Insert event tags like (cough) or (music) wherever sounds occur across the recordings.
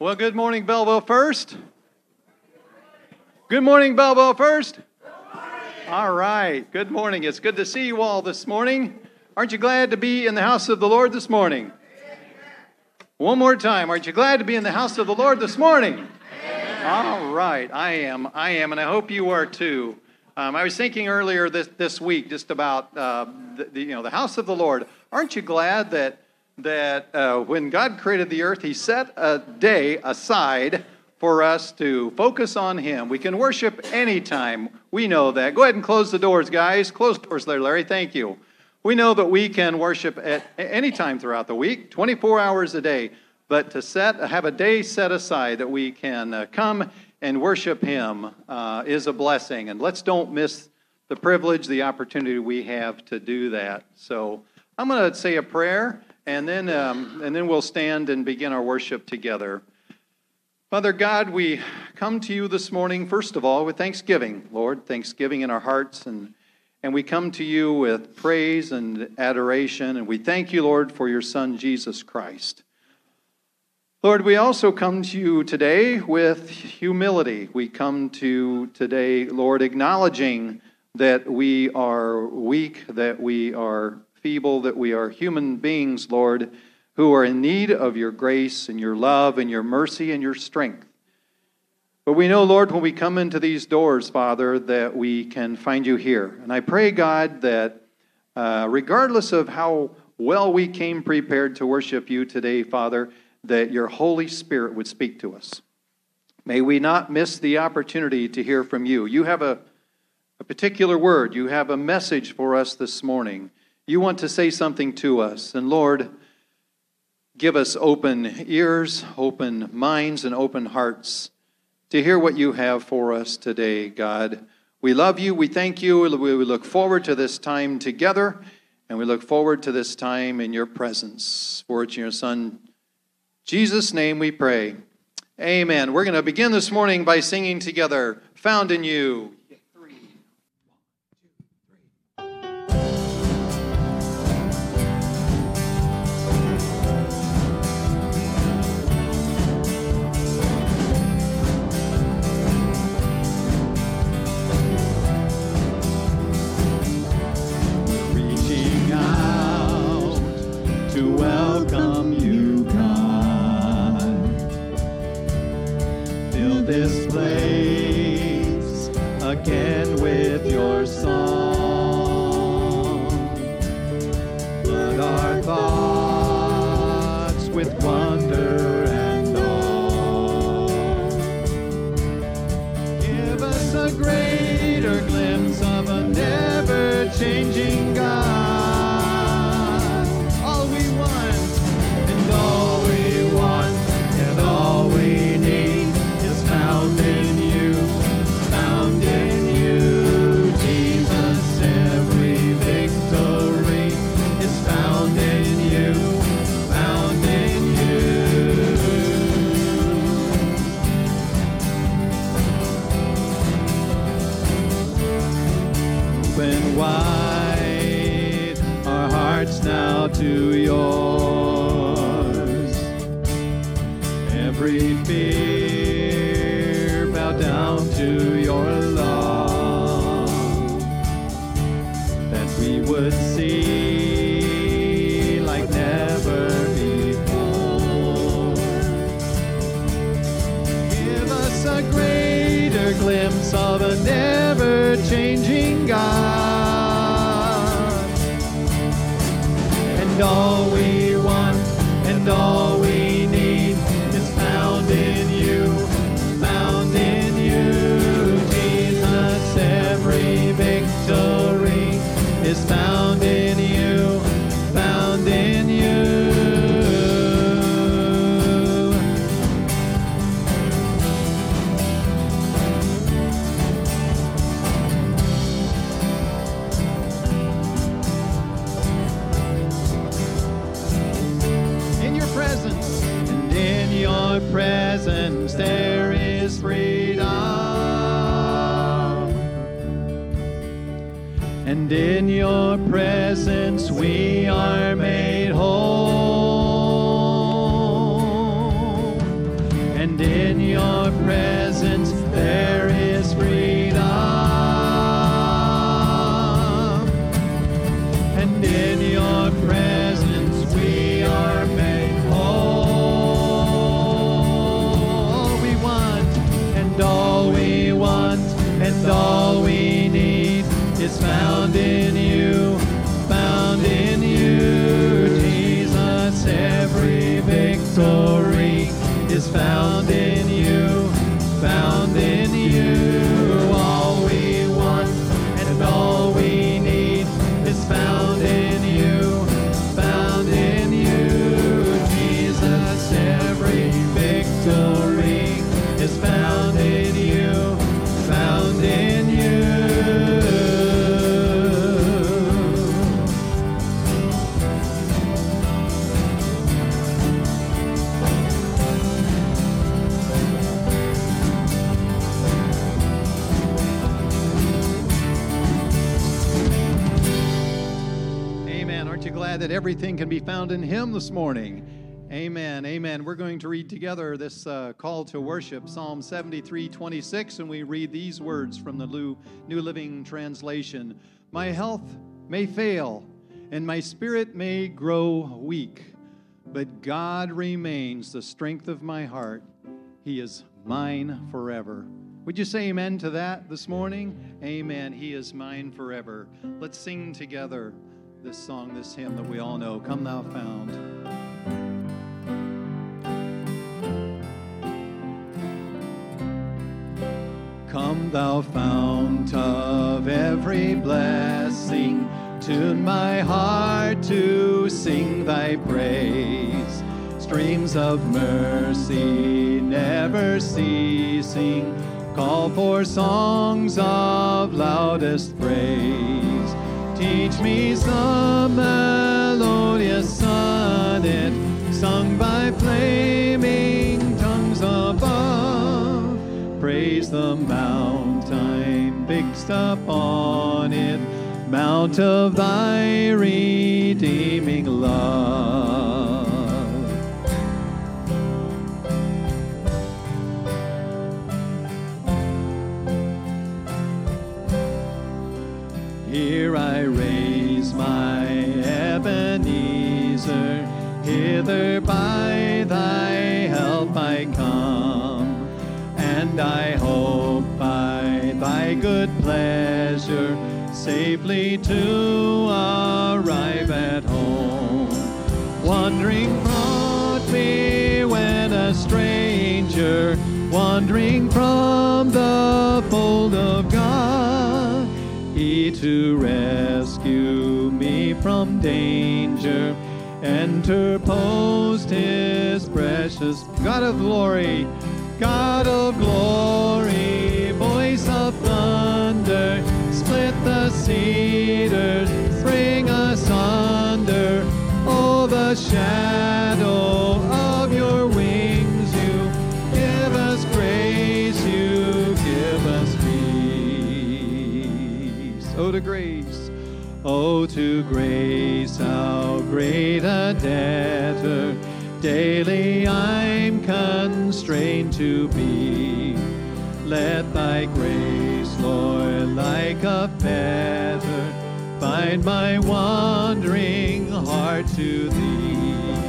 Well, good morning, Belleville First. Good morning, Belleville First. All right. Good morning. It's good to see you all this morning. Aren't you glad to be in the house of the Lord this morning? One more time. Aren't you glad to be in the house of the Lord this morning? All right. I am. I am. And I hope you are too. Um, I was thinking earlier this, this week just about uh, the, the, you know, the house of the Lord. Aren't you glad that that uh, when God created the earth, He set a day aside for us to focus on Him. We can worship anytime. We know that. Go ahead and close the doors, guys. Close the doors there, Larry. Thank you. We know that we can worship at any time throughout the week, 24 hours a day. But to set, have a day set aside that we can uh, come and worship Him uh, is a blessing. And let's don't miss the privilege, the opportunity we have to do that. So I'm going to say a prayer and then, um, and then we'll stand and begin our worship together. Father God, we come to you this morning, first of all, with thanksgiving, Lord, thanksgiving in our hearts. And, and we come to you with praise and adoration. And we thank you, Lord, for your Son, Jesus Christ. Lord, we also come to you today with humility. We come to today, Lord, acknowledging that we are weak, that we are feeble, that we are human beings, Lord, who are in need of your grace and your love and your mercy and your strength. But we know, Lord, when we come into these doors, Father, that we can find you here. And I pray, God, that uh, regardless of how well we came prepared to worship you today, Father, that your Holy Spirit would speak to us. May we not miss the opportunity to hear from you. You have a, a particular word, you have a message for us this morning. You want to say something to us. And Lord, give us open ears, open minds, and open hearts to hear what you have for us today, God. We love you. We thank you. We look forward to this time together, and we look forward to this time in your presence. For it's in your Son, Jesus' name we pray. Amen. We're going to begin this morning by singing together, Found in You. Victory is found found in Him this morning? Amen. Amen. We're going to read together this uh, call to worship, Psalm 73 26, and we read these words from the New New Living Translation My health may fail, and my spirit may grow weak, but God remains the strength of my heart. He is mine forever. Would you say amen to that this morning? Amen. He is mine forever. Let's sing together this song, this hymn that we all know Come Thou Fount. Come, thou fount of every blessing, tune my heart to sing thy praise. Streams of mercy never ceasing, call for songs of loudest praise. Teach me some melodious sonnet sung by flaming tongues above. Praise the mountain fixed upon it, mount of thy redeeming love. Here I by thy help I come, and I hope by thy good pleasure safely to arrive at home. Wandering brought me when a stranger, wandering from the fold of God. He to rescue me from danger, interposed his precious God of glory, God of glory, voice of thunder, split the cedars, bring us under, oh the shadow of your wings, you give us grace, you give us peace. Oh, to grace, oh, to grace, great a debtor daily I'm constrained to be. Let thy grace, Lord, like a fetter, bind my wandering heart to thee.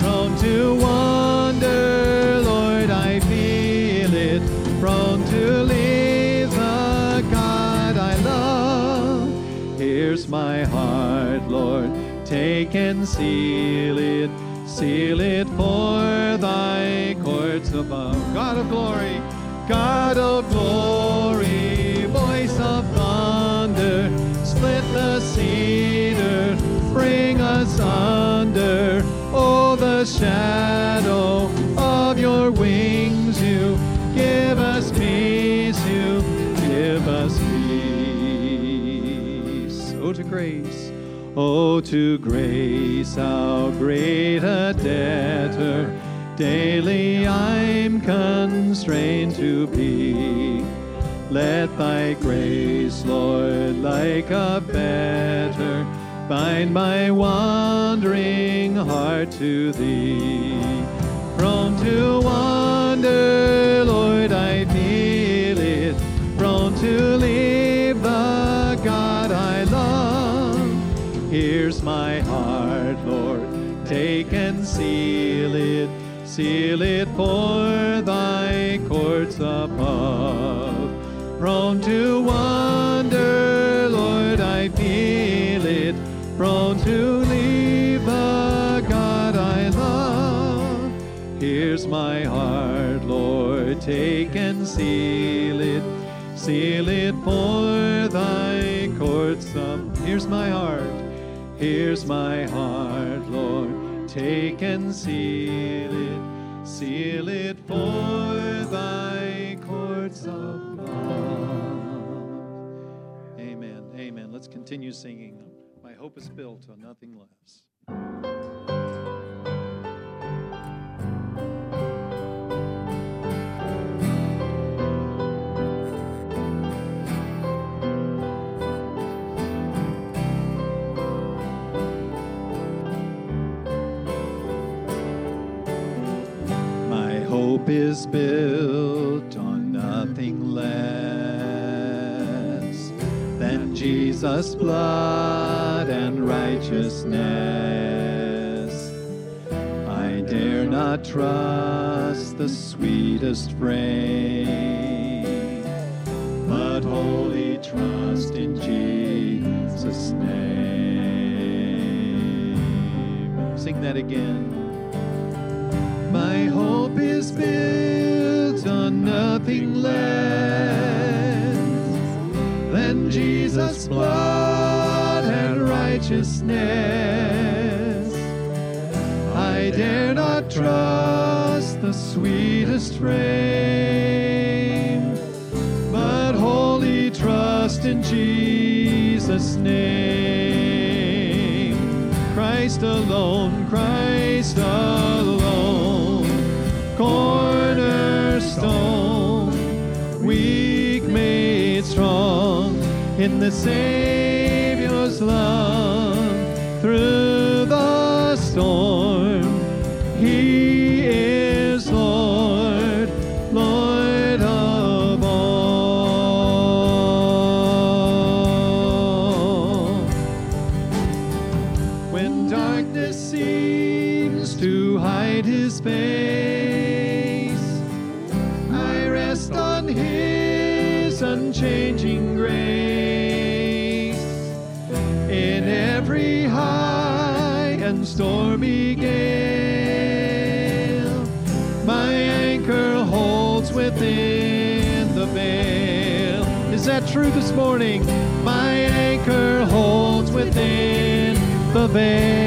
Prone to wander, Lord, I feel it. Prone to leave the God I love. Here's my heart, Lord, take and seal it. Seal it for thy courts above. God of glory, God of glory, voice of thunder, split the cedar, bring us under. Oh, the shadow of your wings, you give us peace, you give us peace. Oh, to grace. Oh, to grace, how great a debtor daily I'm constrained to be. Let thy grace, Lord, like a better, bind my wandering heart to thee. Prone to wander, Lord, I feel it, prone to leave. Here's my heart, Lord. Take and seal it, seal it for thy courts above. Prone to wander, Lord, I feel it. Prone to leave the God I love. Here's my heart, Lord. Take and seal it, seal it for thy courts above. Here's my heart. Here's my heart, Lord, take and seal it, seal it for thy courts above. Amen, amen. Let's continue singing. My hope is built on nothing less. Built on nothing less than Jesus' blood and righteousness. I dare not trust the sweetest frame, but wholly trust in Jesus' name. Sing that again. Righteousness. I dare not trust the sweetest frame, but wholly trust in Jesus' name. Christ alone, Christ alone, cornerstone, weak made strong in the Savior's love storm. Stormy gale, my anchor holds within the veil. Is that true this morning? My anchor holds within the veil.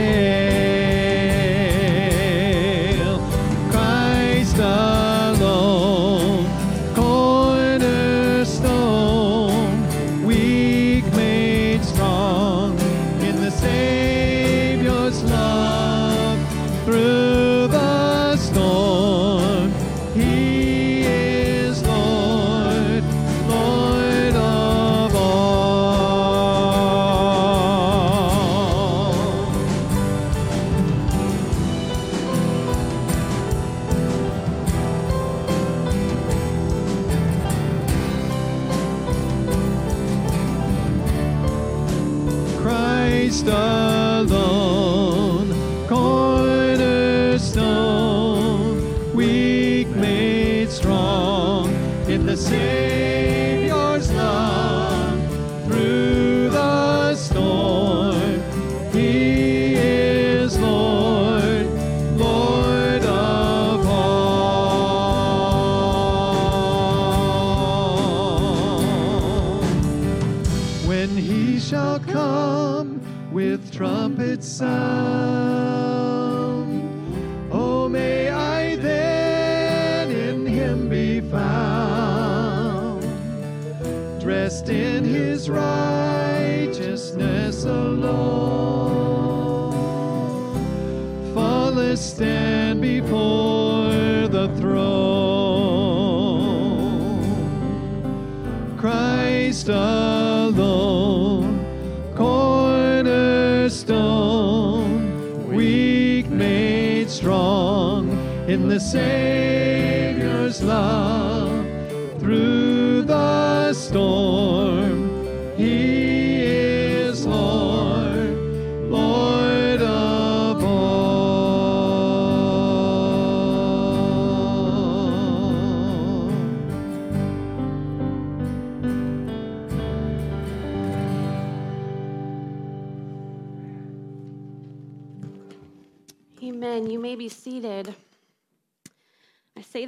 The Savior's love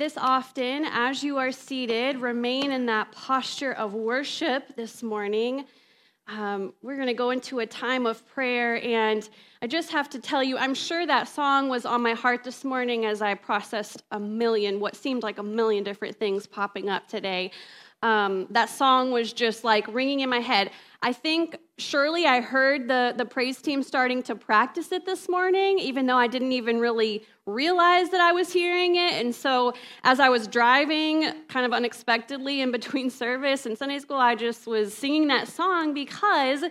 this often as you are seated, remain in that posture of worship this morning. Um, we're going to go into a time of prayer, and I just have to tell you, I'm sure that song was on my heart this morning as I processed a million, what seemed like a million different things popping up today. Um, that song was just like ringing in my head. I think surely I heard the, the praise team starting to practice it this morning, even though I didn't even really realize that I was hearing it. And so as I was driving kind of unexpectedly in between (laughs) service and Sunday school, I just was singing that song because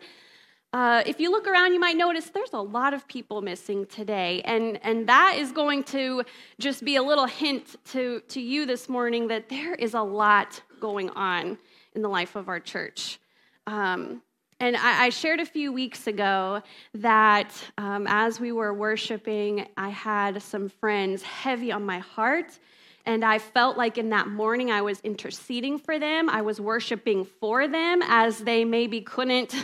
uh, if you look around, you might notice there's a lot of people missing today. And, and that is going to just be a little hint to, to you this morning that there is a lot going on in the life of our church. Um, and I, I, shared a few weeks ago that um, as we were worshiping, I had some friends heavy on my heart. And I felt like in that morning I was interceding for them. I was worshiping for them as they maybe couldn't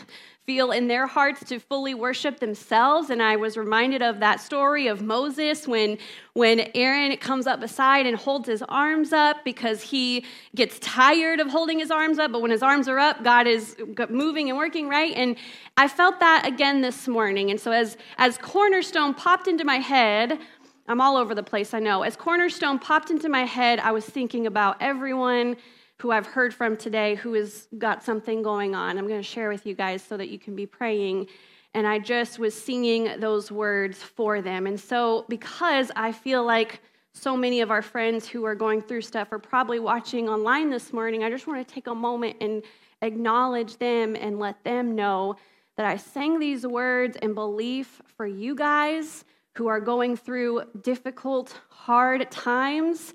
feel in their hearts to fully worship themselves. And I was reminded of that story of Moses when, when Aaron comes up beside and holds his arms up because he gets tired of holding his arms up. But when his arms are up, God is moving and working, right? And I felt that again this morning. And so as, as Cornerstone popped into my head, I'm all over the place, I know. As Cornerstone popped into my head, I was thinking about everyone who I've heard from today who has got something going on. I'm going to share with you guys so that you can be praying. And I just was singing those words for them. And so, because I feel like so many of our friends who are going through stuff are probably watching online this morning, I just want to take a moment and acknowledge them and let them know that I sang these words in belief for you guys who are going through difficult, hard times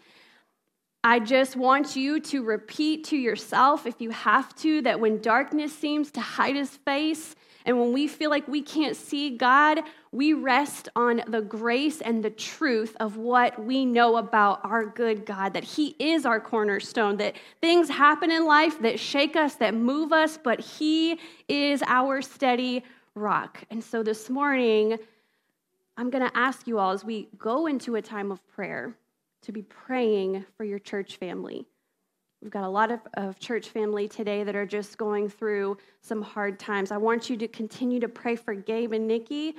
I just want you to repeat to yourself, if you have to, that when darkness seems to hide his face and when we feel like we can't see God, we rest on the grace and the truth of what we know about our good God, that He is our cornerstone, that things happen in life that shake us, that move us, but He is our steady rock. And so this morning, I'm going to ask you all as we go into a time of prayer to be praying for your church family. We've got a lot of, of church family today that are just going through some hard times. I want you to continue to pray for Gabe and Nikki.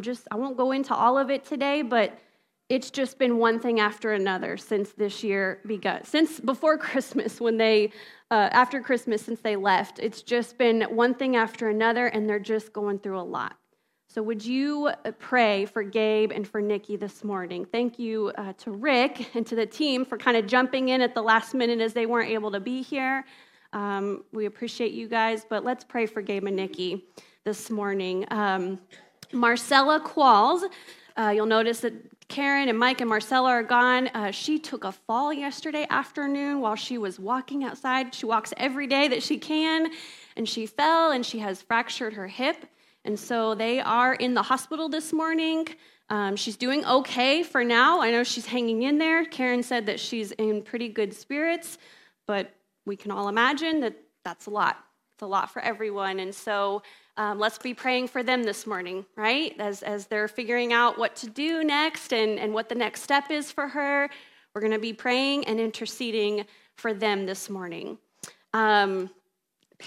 Just I won't go into all of it today, but it's just been one thing after another since this year begun. Since before (laughs) Christmas, when they, uh, after Christmas, since they left, it's just been one thing after another, and they're just going through a lot. So, would you uh, pray for Gabe and for Nikki this morning? Thank you uh, to Rick and to the team for kind of jumping in at the last minute as they weren't able to be here. Um, we appreciate you guys, but let's pray for Gabe and Nikki this morning. Um, Marcella Qualls, uh, you'll notice that Karen and Mike and Marcella are gone. Uh, she took a fall yesterday afternoon while she was walking outside. She walks every day that she can, and she fell and she has fractured her hip. And so they are in the hospital this morning. Um, she's doing okay for now. I know she's hanging in there. Karen said that she's in pretty good spirits, but we can all imagine that that's a lot. It's a lot for everyone. And so um, let's be praying for them this morning, right? As, as they're figuring out what to do next and, and what the next step is for her. We're going to be praying and interceding for them this morning. Um,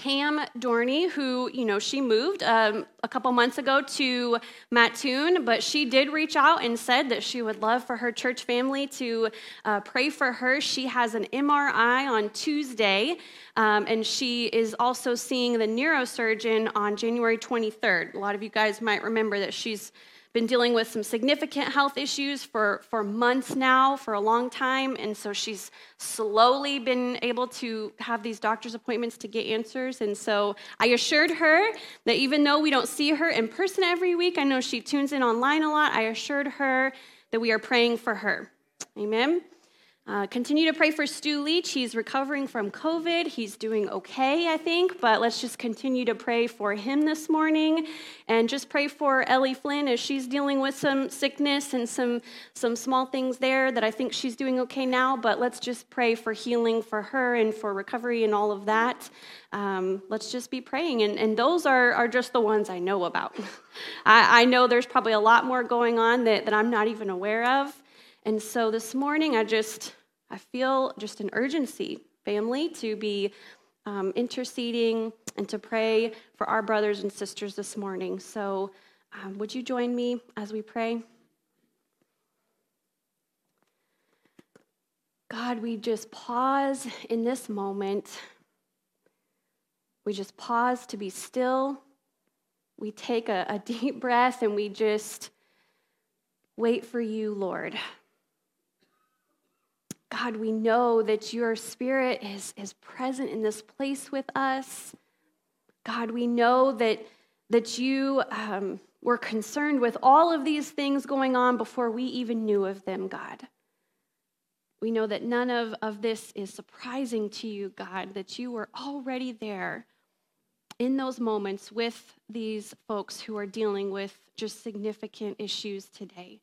Pam Dorney, who, you know, she moved um, a couple months ago to Mattoon, but she did reach out and said that she would love for her church family to uh, pray for her. She has an MRI on Tuesday, um, and she is also seeing the neurosurgeon on January 23rd. A lot of you guys might remember that she's been dealing with some significant health issues for, for months now, for a long time. And so she's slowly been able to have these doctor's appointments to get answers. And so I assured her that even though we don't see her in person every week, I know she tunes in online a lot. I assured her that we are praying for her. Amen. Uh, continue to pray for Stu Leach. He's recovering from COVID. He's doing okay, I think, but let's just continue to pray for him this morning. And just pray for Ellie Flynn as she's dealing with some sickness and some, some small things there that I think she's doing okay now. But let's just pray for healing for her and for recovery and all of that. Um, let's just be praying. And, and those are, are just the ones I know about. (laughs) I, I know there's probably a lot more going on that, that I'm not even aware of. And so this morning, I just I feel just an urgency, family, to be um, interceding and to pray for our brothers and sisters this morning. So, um, would you join me as we pray? God, we just pause in this moment. We just pause to be still. We take a, a deep (laughs) breath and we just wait for you, Lord. God, we know that your spirit is, is present in this place with us. God, we know that, that you um, were concerned with all of these things going on before we even knew of them, God. We know that none of, of this is surprising to you, God, that you were already there in those moments with these folks who are dealing with just significant issues today.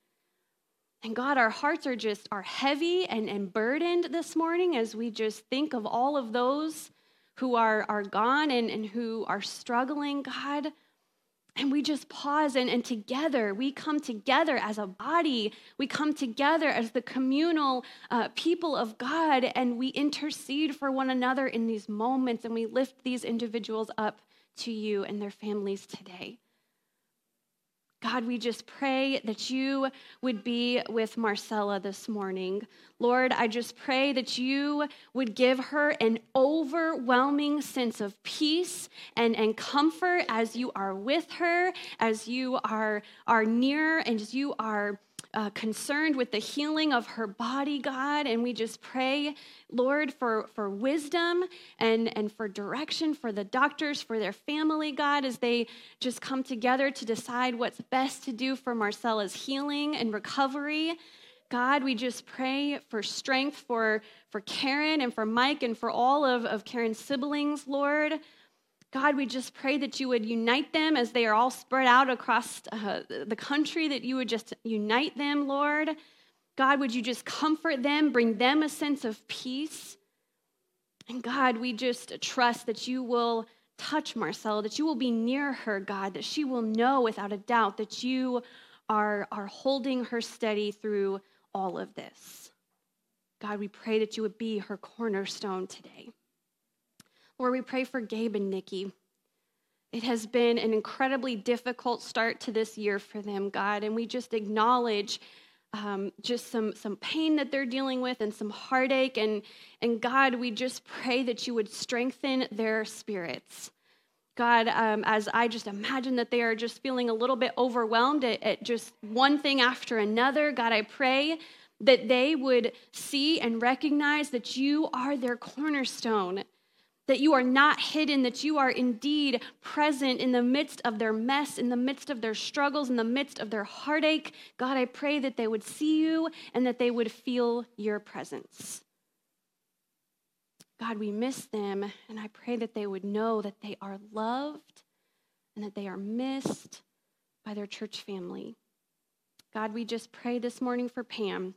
And God, our hearts are just are heavy and, and burdened this morning as we just think of all of those who are, are gone and, and who are struggling, God. And we just pause and, and together, we come together as a body. We come together as the communal uh, people of God and we intercede for one another in these moments and we lift these individuals up to you and their families today. God, we just pray that you would be with Marcella this morning. Lord, I just pray that you would give her an overwhelming sense of peace and, and comfort as you are with her, as you are, are near, and as you are uh, concerned with the healing of her body, God. And we just pray, Lord, for, for wisdom and, and for direction for the doctors, for their family, God, as they just come together to decide what's best to do for Marcella's healing and recovery. God, we just pray for strength for, for Karen and for Mike and for all of, of Karen's siblings, Lord. God, we just pray that you would unite them as they are all spread out across uh, the country, that you would just unite them, Lord. God, would you just comfort them, bring them a sense of peace? And God, we just trust that you will touch Marcella, that you will be near her, God, that she will know without a doubt that you are, are holding her steady through all of this. God, we pray that you would be her cornerstone today. Lord, we pray for Gabe and Nikki. It has been an incredibly difficult start to this year for them, God, and we just acknowledge um, just some, some pain that they're dealing with and some heartache. And, and God, we just pray that you would strengthen their spirits. God, um, as I just imagine that they are just feeling a little bit overwhelmed at, at just one thing after another, God, I pray that they would see and recognize that you are their cornerstone that you are not hidden, that you are indeed present in the midst of their mess, in the midst of their struggles, in the midst of their heartache. God, I pray that they would see you and that they would feel your presence. God, we miss them, and I pray that they would know that they are loved and that they are missed by their church family. God, we just pray this morning for Pam.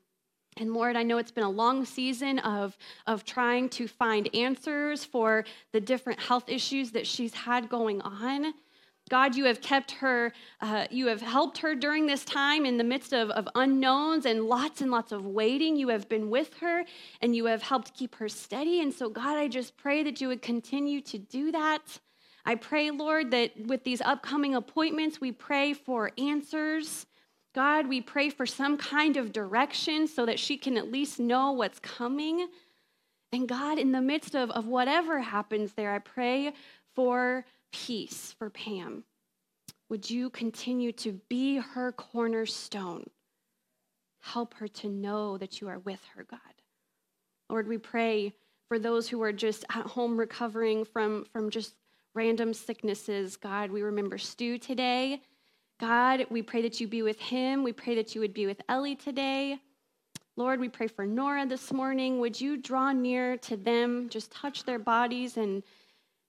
And Lord, I know it's been a long season of, of trying to find answers for the different health issues that she's had going on. God, you have kept her, uh, you have helped her during this time in the midst of, of unknowns and lots and lots of waiting. You have been with her and you have helped keep her steady. And so, God, I just pray that you would continue to do that. I pray, Lord, that with these upcoming appointments, we pray for answers. God, we pray for some kind of direction so that she can at least know what's coming. And God, in the midst of, of whatever happens there, I pray for peace for Pam. Would you continue to be her cornerstone? Help her to know that you are with her, God. Lord, we pray for those who are just at home recovering from, from just random sicknesses. God, we remember Stu today. God, we pray that you be with him. We pray that you would be with Ellie today. Lord, we pray for Nora this morning. Would you draw near to them, just touch their bodies and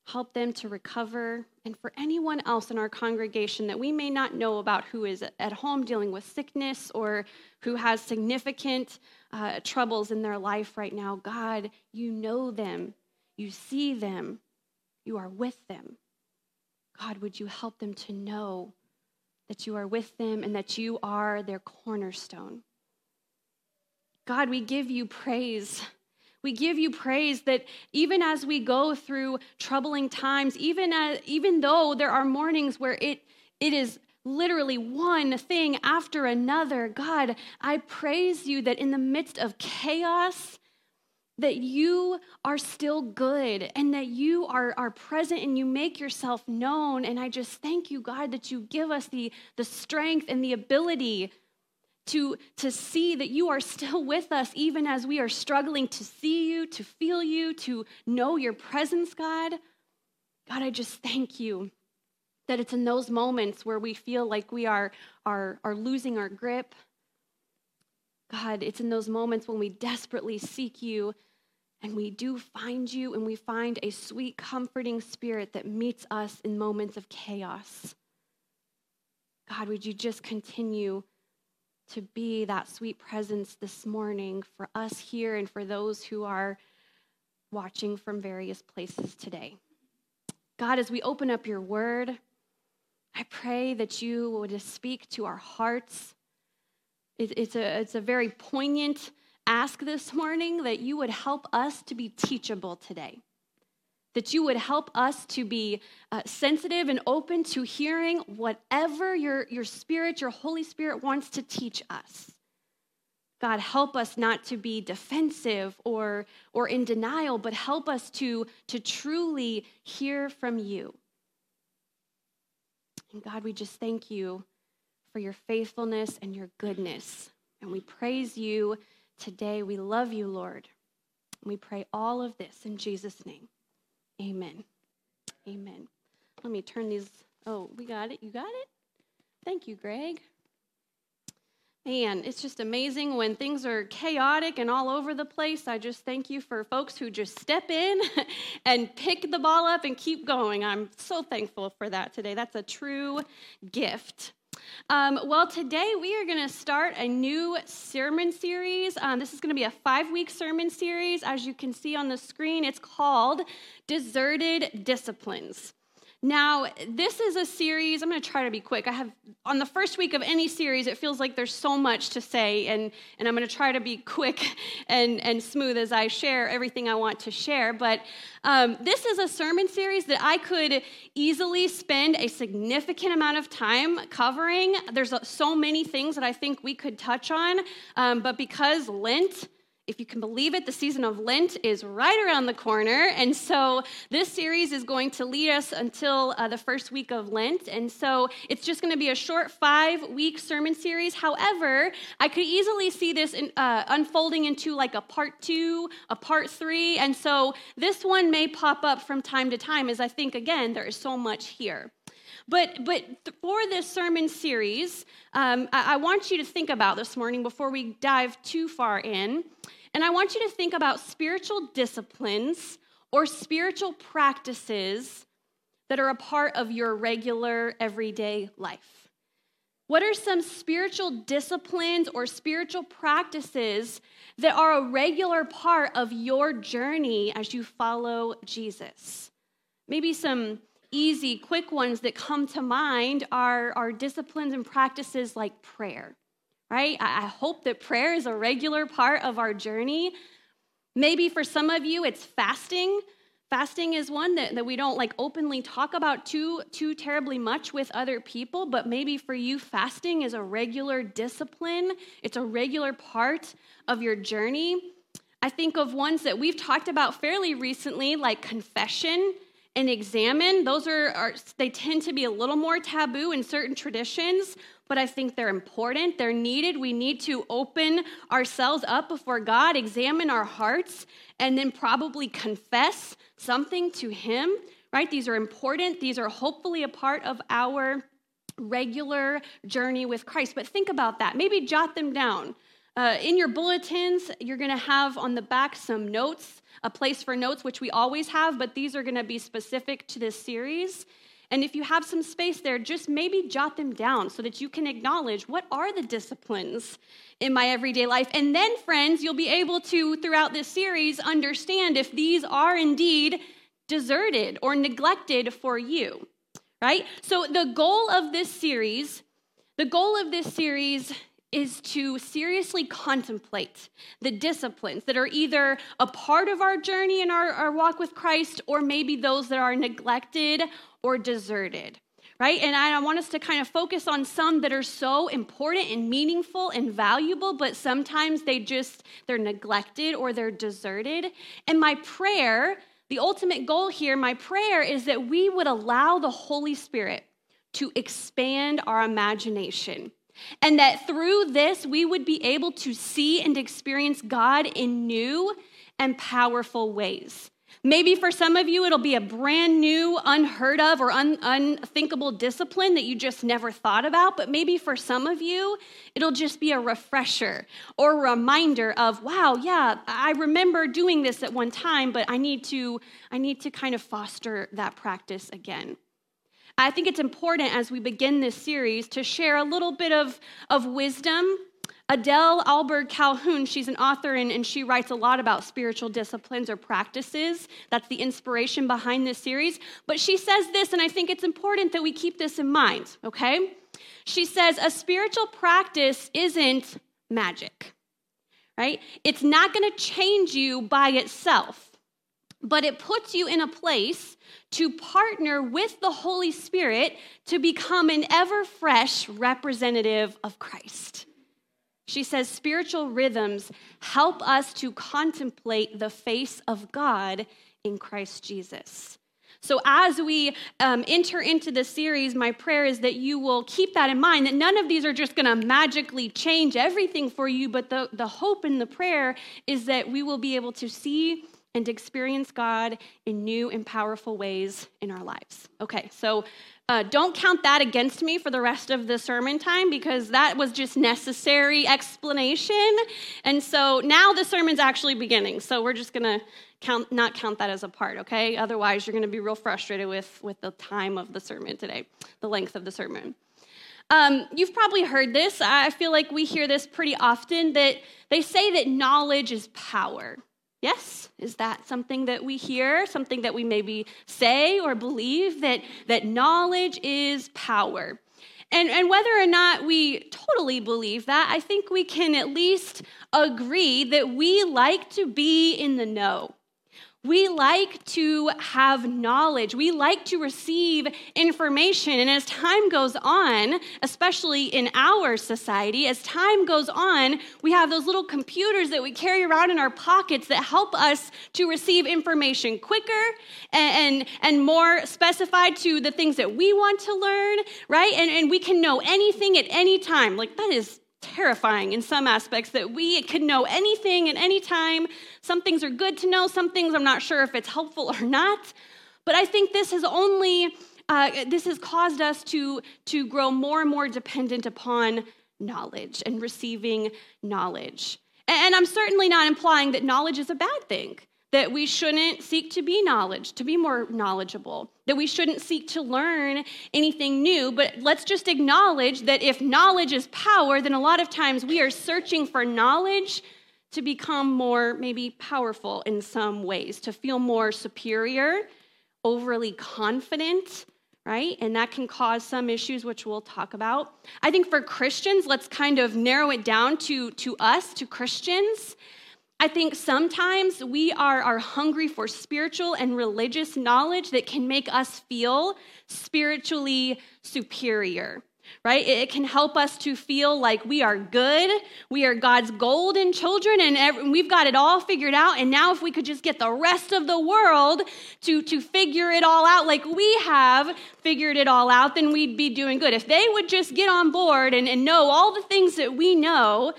help them to recover? And for anyone else in our congregation that we may not know about who is at home dealing with sickness or who has significant uh, troubles in their life right now, God, you know them, you see them, you are with them. God, would you help them to know that you are with them and that you are their cornerstone? God, we give you praise. We give you praise that even as we go through troubling times, even, as, even though there are mornings where it, it is literally one thing after another, God, I praise you that in the midst of chaos, that you are still good and that you are, are present and you make yourself known. And I just thank you, God, that you give us the, the strength and the ability to, to see that you are still with us, even as we are struggling to see you, to feel you, to know your presence, God. God, I just thank you that it's in those moments where we feel like we are, are, are losing our grip. God, it's in those moments when we desperately seek you and we do find you and we find a sweet, comforting spirit that meets us in moments of chaos. God, would you just continue to be that sweet presence this morning for us here and for those who are watching from various places today? God, as we open up your word, I pray that you would speak to our hearts. It's a, it's a very poignant ask this morning that you would help us to be teachable today, that you would help us to be uh, sensitive and open to hearing whatever your, your Spirit, your Holy Spirit wants to teach us. God, help us not to be defensive or, or in denial, but help us to, to truly hear from you. And God, we just thank you for your faithfulness and your goodness. And we praise you today. We love you, Lord. We pray all of this in Jesus' name. Amen. Amen. Let me turn these. Oh, we got it. You got it? Thank you, Greg. Man, it's just amazing when things are chaotic and all over the place. I just thank you for folks who just step in (laughs) and pick the ball up and keep going. I'm so thankful for that today. That's a true gift. Um, well, today we are going to start a new sermon series. Um, this is going to be a five week sermon series. As you can see on the screen, it's called Deserted Disciplines. Now, this is a series, I'm going to try to be quick. I have, on the first week of any series, it feels like there's so much to say, and, and I'm going to try to be quick (laughs) and, and smooth as I share everything I want to share. But um, this is a sermon series that I could easily spend a significant amount of time covering. There's so many things that I think we could touch on, um, but because Lent, if you can believe it, the season of Lent is right around the corner. And so this series is going to lead us until uh, the first week of Lent. And so it's just going to be a short five week sermon series. However, I could easily see this in, uh, unfolding into like a part two, a part three. And so this one may pop up from time to time as I think, again, there is so much here. But, but for this sermon series, um, I, I want you to think about this morning before we dive too far in and I want you to think about spiritual disciplines or spiritual practices that are a part of your regular everyday life. What are some spiritual disciplines or spiritual practices that are a regular part of your journey as you follow Jesus? Maybe some easy, quick ones that come to mind are, are disciplines and practices like prayer right? I hope that prayer is a regular part of our journey. Maybe for some of you, it's fasting. Fasting is one that, that we don't like openly talk about too, too terribly much with other people, but maybe for you, fasting is a regular discipline. It's a regular part of your journey. I think of ones that we've talked about fairly recently, like confession and examen. Those are, are they tend to be a little more taboo in certain traditions but I think they're important. They're needed. We need to open ourselves up before God, examine our hearts, and then probably confess something to Him, right? These are important. These are hopefully a part of our regular journey with Christ. But think about that. Maybe jot them down. Uh, in your bulletins, you're going to have on the back some notes, a place for notes, which we always have, but these are going to be specific to this series. And if you have some space there, just maybe jot them down so that you can acknowledge what are the disciplines in my everyday life. And then, friends, you'll be able to, throughout this series, understand if these are indeed deserted or neglected for you, right? So, the goal of this series, the goal of this series is to seriously contemplate the disciplines that are either a part of our journey in our, our walk with Christ or maybe those that are neglected or deserted right? And I want us to kind of focus on some that are so important and meaningful and valuable, but sometimes they just, they're neglected or they're deserted. And my prayer, the ultimate goal here, my prayer is that we would allow the Holy Spirit to expand our imagination. And that through this, we would be able to see and experience God in new and powerful ways. Maybe for some of you, it'll be a brand new, unheard of, or un- unthinkable discipline that you just never thought about. But maybe for some of you, it'll just be a refresher or a reminder of, wow, yeah, I remember doing this at one time, but I need to, I need to kind of foster that practice again. I think it's important as we begin this series to share a little bit of, of wisdom Adele Ahlberg Calhoun, she's an author and, and she writes a lot about spiritual disciplines or practices. That's the inspiration behind this series. But she says this, and I think it's important that we keep this in mind, okay? She says, a spiritual practice isn't magic, right? It's not gonna change you by itself, but it puts you in a place to partner with the Holy Spirit to become an ever fresh representative of Christ. She says spiritual rhythms help us to contemplate the face of God in Christ Jesus. So, as we um, enter into the series, my prayer is that you will keep that in mind that none of these are just going to magically change everything for you, but the, the hope and the prayer is that we will be able to see and experience God in new and powerful ways in our lives. Okay, so uh, don't count that against me for the rest of the sermon time because that was just necessary explanation. And so now the sermon's actually beginning. So we're just going to count, not count that as a part, okay? Otherwise, you're going to be real frustrated with, with the time of the sermon today, the length of the sermon. Um, you've probably heard this. I feel like we hear this pretty often that they say that knowledge is power. Yes? Is that something that we hear, something that we maybe say or believe that, that knowledge is power? And, and whether or not we totally believe that, I think we can at least agree that we like to be in the know. We like to have knowledge. We like to receive information. And as time goes on, especially in our society, as time goes on, we have those little computers that we carry around in our pockets that help us to receive information quicker and, and, and more specified to the things that we want to learn, right? And, and we can know anything at any time. Like, that is terrifying in some aspects that we could know anything at any time. Some things are good to know, some things I'm not sure if it's helpful or not. But I think this has only uh, this has caused us to to grow more and more dependent upon knowledge and receiving knowledge. And I'm certainly not implying that knowledge is a bad thing that we shouldn't seek to be knowledge, to be more knowledgeable, that we shouldn't seek to learn anything new. But let's just acknowledge that if knowledge is power, then a lot of times we are searching for knowledge to become more maybe powerful in some ways, to feel more superior, overly confident, right? And that can cause some issues, which we'll talk about. I think for Christians, let's kind of narrow it down to, to us, to Christians. I think sometimes we are, are hungry for spiritual and religious knowledge that can make us feel spiritually superior, right? It can help us to feel like we are good, we are God's golden children, and we've got it all figured out. And now, if we could just get the rest of the world to, to figure it all out like we have figured it all out, then we'd be doing good. If they would just get on board and, and know all the things that we know,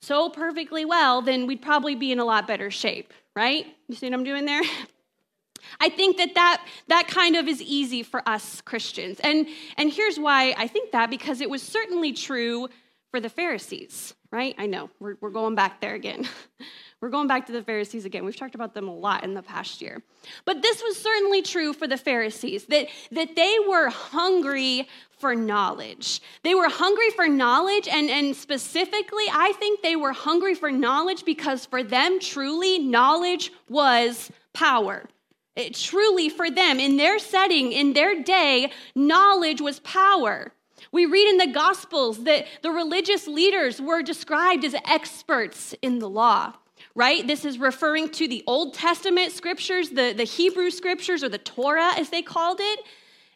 so perfectly well, then we'd probably be in a lot better shape, right? You see what I'm doing there? (laughs) I think that, that that kind of is easy for us Christians. And, and here's why I think that because it was certainly true for the Pharisees, right? I know, we're, we're going back there again. (laughs) we're going back to the Pharisees again. We've talked about them a lot in the past year. But this was certainly true for the Pharisees, that, that they were hungry for knowledge. They were hungry for knowledge, and, and specifically, I think they were hungry for knowledge because for them, truly, knowledge was power. It, truly, for them, in their setting, in their day, knowledge was power. We read in the Gospels that the religious leaders were described as experts in the law, right? This is referring to the Old Testament scriptures, the, the Hebrew scriptures, or the Torah as they called it.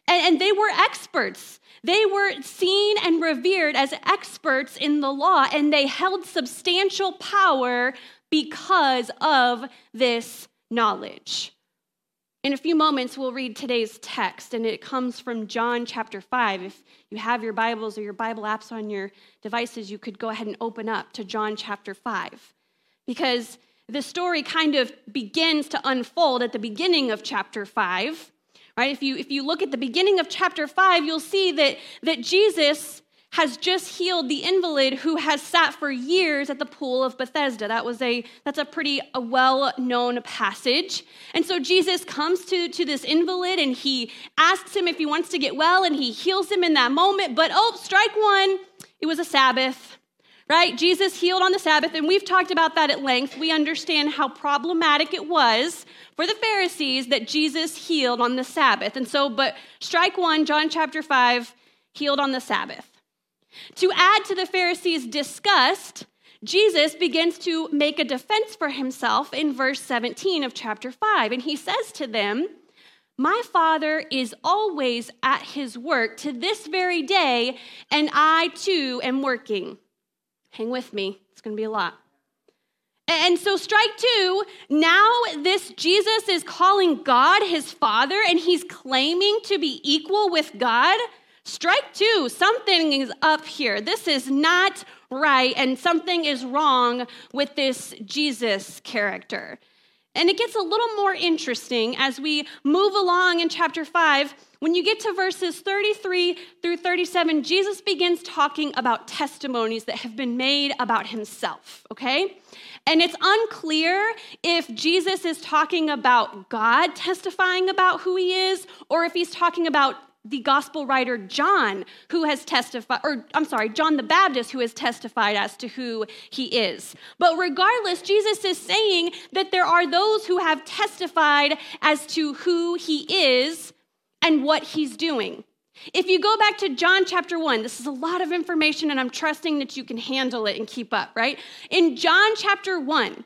And, and they were experts. They were seen and revered as experts in the law, and they held substantial power because of this knowledge. In a few moments, we'll read today's text, and it comes from John chapter 5. If you have your Bibles or your Bible apps on your devices, you could go ahead and open up to John chapter 5. Because the story kind of begins to unfold at the beginning of chapter 5. Right? If you, if you look at the beginning of chapter 5, you'll see that, that Jesus has just healed the invalid who has sat for years at the pool of Bethesda. That was a that's a pretty a well-known passage. And so Jesus comes to, to this invalid and he asks him if he wants to get well, and he heals him in that moment. But oh, strike one, it was a Sabbath. Right? Jesus healed on the Sabbath, and we've talked about that at length. We understand how problematic it was for the Pharisees that Jesus healed on the Sabbath. And so, but strike one, John chapter 5, healed on the Sabbath. To add to the Pharisees' disgust, Jesus begins to make a defense for himself in verse 17 of chapter 5. And he says to them, My Father is always at his work to this very day, and I too am working. Hang with me, it's going to be a lot. And so, strike two, now this Jesus is calling God his Father, and he's claiming to be equal with God. Strike two, something is up here. This is not right, and something is wrong with this Jesus character. And it gets a little more interesting as we move along in chapter 5. When you get to verses 33 through 37, Jesus begins talking about testimonies that have been made about himself, okay? And it's unclear if Jesus is talking about God testifying about who he is or if he's talking about the gospel writer John, who has testified, or I'm sorry, John the Baptist, who has testified as to who he is. But regardless, Jesus is saying that there are those who have testified as to who he is and what he's doing. If you go back to John chapter 1, this is a lot of information, and I'm trusting that you can handle it and keep up, right? In John chapter 1,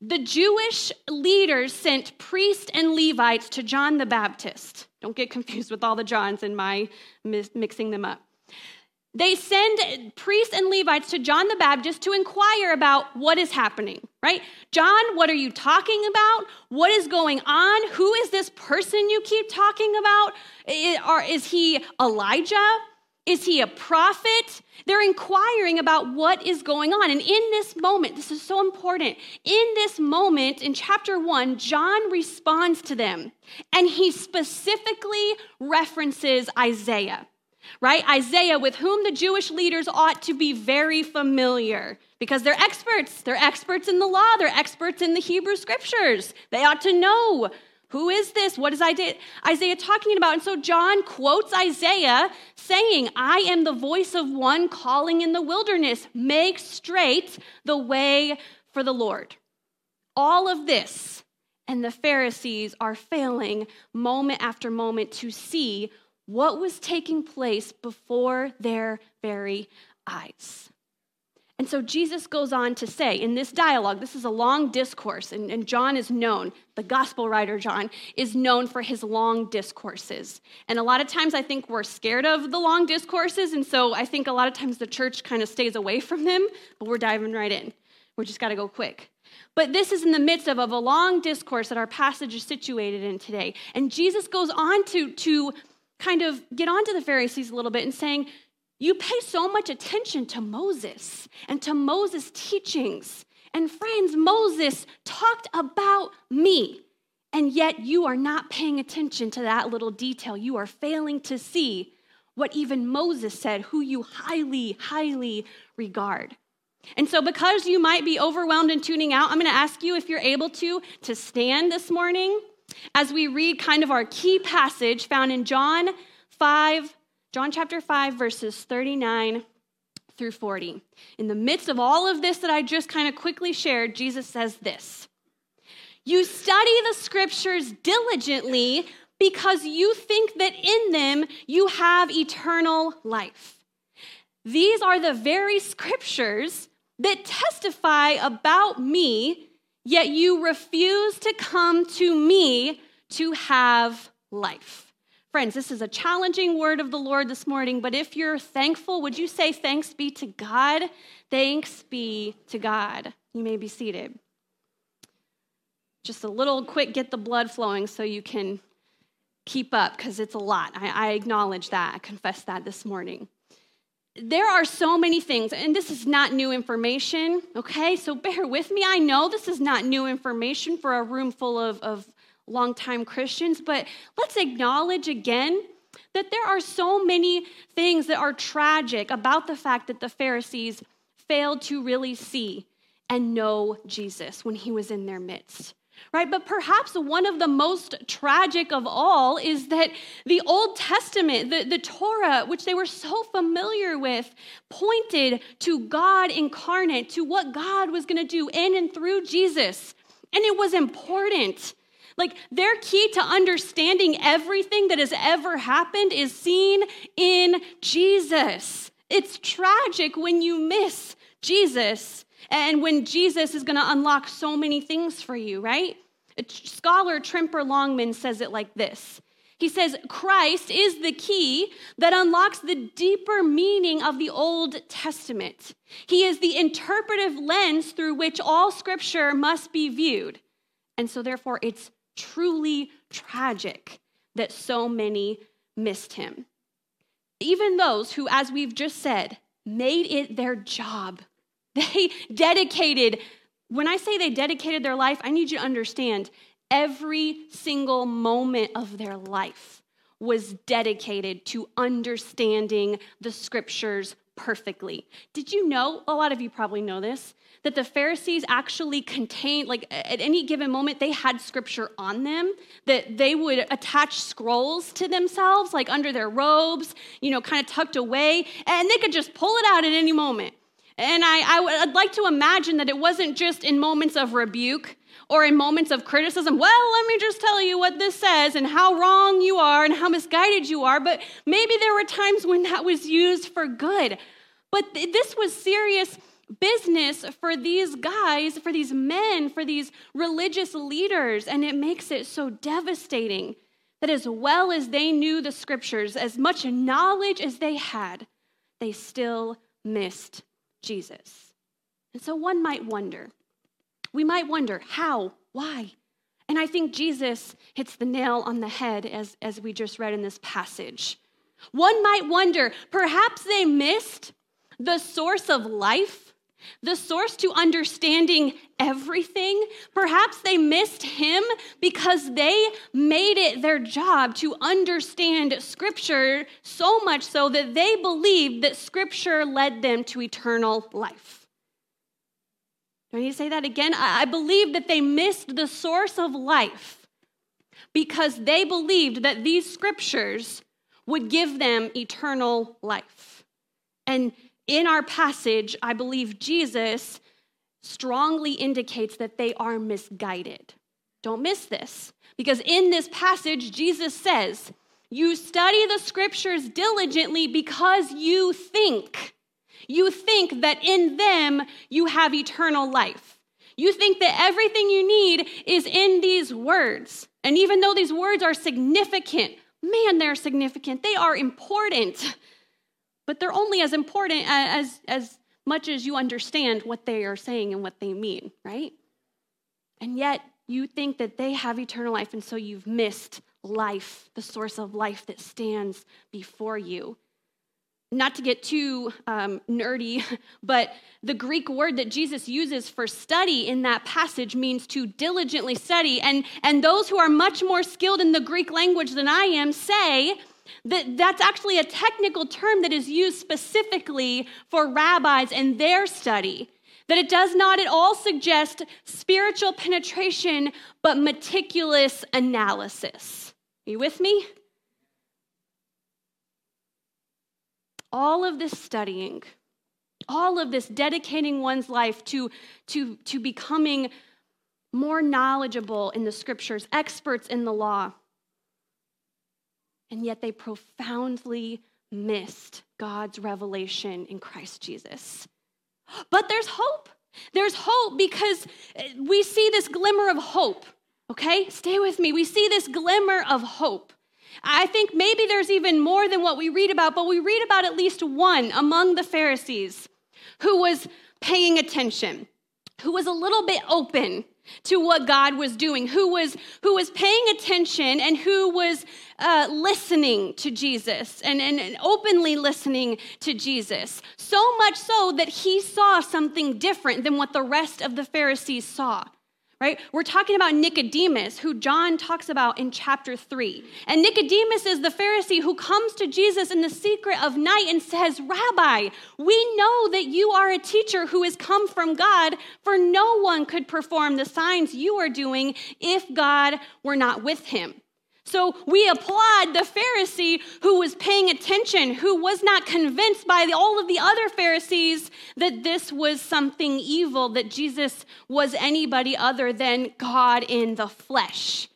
the Jewish leaders sent priests and Levites to John the Baptist. Don't get confused with all the Johns and my mixing them up. They send priests and Levites to John the Baptist to inquire about what is happening, right? John, what are you talking about? What is going on? Who is this person you keep talking about? Is he Elijah? Is he a prophet? They're inquiring about what is going on. And in this moment, this is so important. In this moment, in chapter one, John responds to them and he specifically references Isaiah, right? Isaiah, with whom the Jewish leaders ought to be very familiar because they're experts. They're experts in the law, they're experts in the Hebrew scriptures. They ought to know who is this? What is Isaiah talking about? And so John quotes Isaiah saying, I am the voice of one calling in the wilderness, make straight the way for the Lord. All of this, and the Pharisees are failing moment after moment to see what was taking place before their very eyes. And so Jesus goes on to say in this dialogue, this is a long discourse, and, and, John is known, the gospel writer John is known for his long discourses. And a lot of times I think we're scared of the long discourses, and so I think a lot of times the church kind of stays away from them, but we're diving right in. We just got to go quick. But this is in the midst of, of a long discourse that our passage is situated in today. And Jesus goes on to, to kind of get onto the Pharisees a little bit and saying, you pay so much attention to Moses and to Moses' teachings. And friends, Moses talked about me. And yet you are not paying attention to that little detail. You are failing to see what even Moses said, who you highly, highly regard. And so, because you might be overwhelmed and tuning out, I'm going to ask you if you're able to to stand this morning as we read kind of our key passage found in John 5, John chapter 5, verses 39 through 40. In the midst of all of this that I just kind of quickly shared, Jesus says this You study the scriptures diligently because you think that in them you have eternal life. These are the very scriptures that testify about me, yet you refuse to come to me to have life. Friends, this is a challenging word of the Lord this morning, but if you're thankful, would you say, Thanks be to God? Thanks be to God. You may be seated. Just a little quick get the blood flowing so you can keep up because it's a lot. I, I acknowledge that. I confess that this morning there are so many things, and this is not new information, okay? So bear with me. I know this is not new information for a room full of, of longtime Christians, but let's acknowledge again that there are so many things that are tragic about the fact that the Pharisees failed to really see and know Jesus when he was in their midst right? But perhaps one of the most tragic of all is that the Old Testament, the, the Torah, which they were so familiar with, pointed to God incarnate, to what God was going to do in and through Jesus. And it was important. Like their key to understanding everything that has ever happened is seen in Jesus. It's tragic when you miss Jesus and when Jesus is going to unlock so many things for you, right? Scholar Tremper Longman says it like this He says, Christ is the key that unlocks the deeper meaning of the Old Testament. He is the interpretive lens through which all scripture must be viewed. And so, therefore, it's truly tragic that so many missed him. Even those who, as we've just said, made it their job (laughs) they dedicated, when I say they dedicated their life, I need you to understand every single moment of their life was dedicated to understanding the scriptures perfectly. Did you know? A lot of you probably know this that the Pharisees actually contained, like at any given moment, they had scripture on them, that they would attach scrolls to themselves, like under their robes, you know, kind of tucked away, and they could just pull it out at any moment. And I, I would I'd like to imagine that it wasn't just in moments of rebuke or in moments of criticism. Well, let me just tell you what this says and how wrong you are and how misguided you are. But maybe there were times when that was used for good. But th- this was serious business for these guys, for these men, for these religious leaders. And it makes it so devastating that as well as they knew the scriptures, as much knowledge as they had, they still missed Jesus. And so one might wonder, we might wonder how, why? And I think Jesus hits the nail on the head as, as we just read in this passage. One might wonder, perhaps they missed the source of life the source to understanding everything. Perhaps they missed him because they made it their job to understand Scripture so much so that they believed that Scripture led them to eternal life. I need to say that again? I believe that they missed the source of life because they believed that these Scriptures would give them eternal life. And in our passage, I believe Jesus strongly indicates that they are misguided. Don't miss this, because in this passage, Jesus says, You study the scriptures diligently because you think. You think that in them you have eternal life. You think that everything you need is in these words. And even though these words are significant, man, they're significant, they are important but they're only as important as, as much as you understand what they are saying and what they mean, right? And yet you think that they have eternal life, and so you've missed life, the source of life that stands before you. Not to get too um, nerdy, (laughs) but the Greek word that Jesus uses for study in that passage means to diligently study. And, and those who are much more skilled in the Greek language than I am say that, that's actually a technical term that is used specifically for rabbis and their study. That it does not at all suggest spiritual penetration, but meticulous analysis. Are you with me? All of this studying, all of this dedicating one's life to, to, to becoming more knowledgeable in the scriptures, experts in the law. And yet they profoundly missed God's revelation in Christ Jesus. But there's hope. There's hope because eh, we see this glimmer of hope. Okay? Stay with me. We see this glimmer of hope. I think maybe there's even more than what we read about, but we read about at least one among the Pharisees who was paying attention, who was a little bit open to what God was doing, who was, who was paying attention and who was uh, listening to Jesus and, and, and openly listening to Jesus. So much so that he saw something different than what the rest of the Pharisees saw right? We're talking about Nicodemus, who John talks about in chapter 3. And Nicodemus is the Pharisee who comes to Jesus in the secret of night and says, Rabbi, we know that you are a teacher who has come from God, for no one could perform the signs you are doing if God were not with him. So we applaud the Pharisee who was paying attention, who was not convinced by all of the other Pharisees that this was something evil, that Jesus was anybody other than God in the flesh.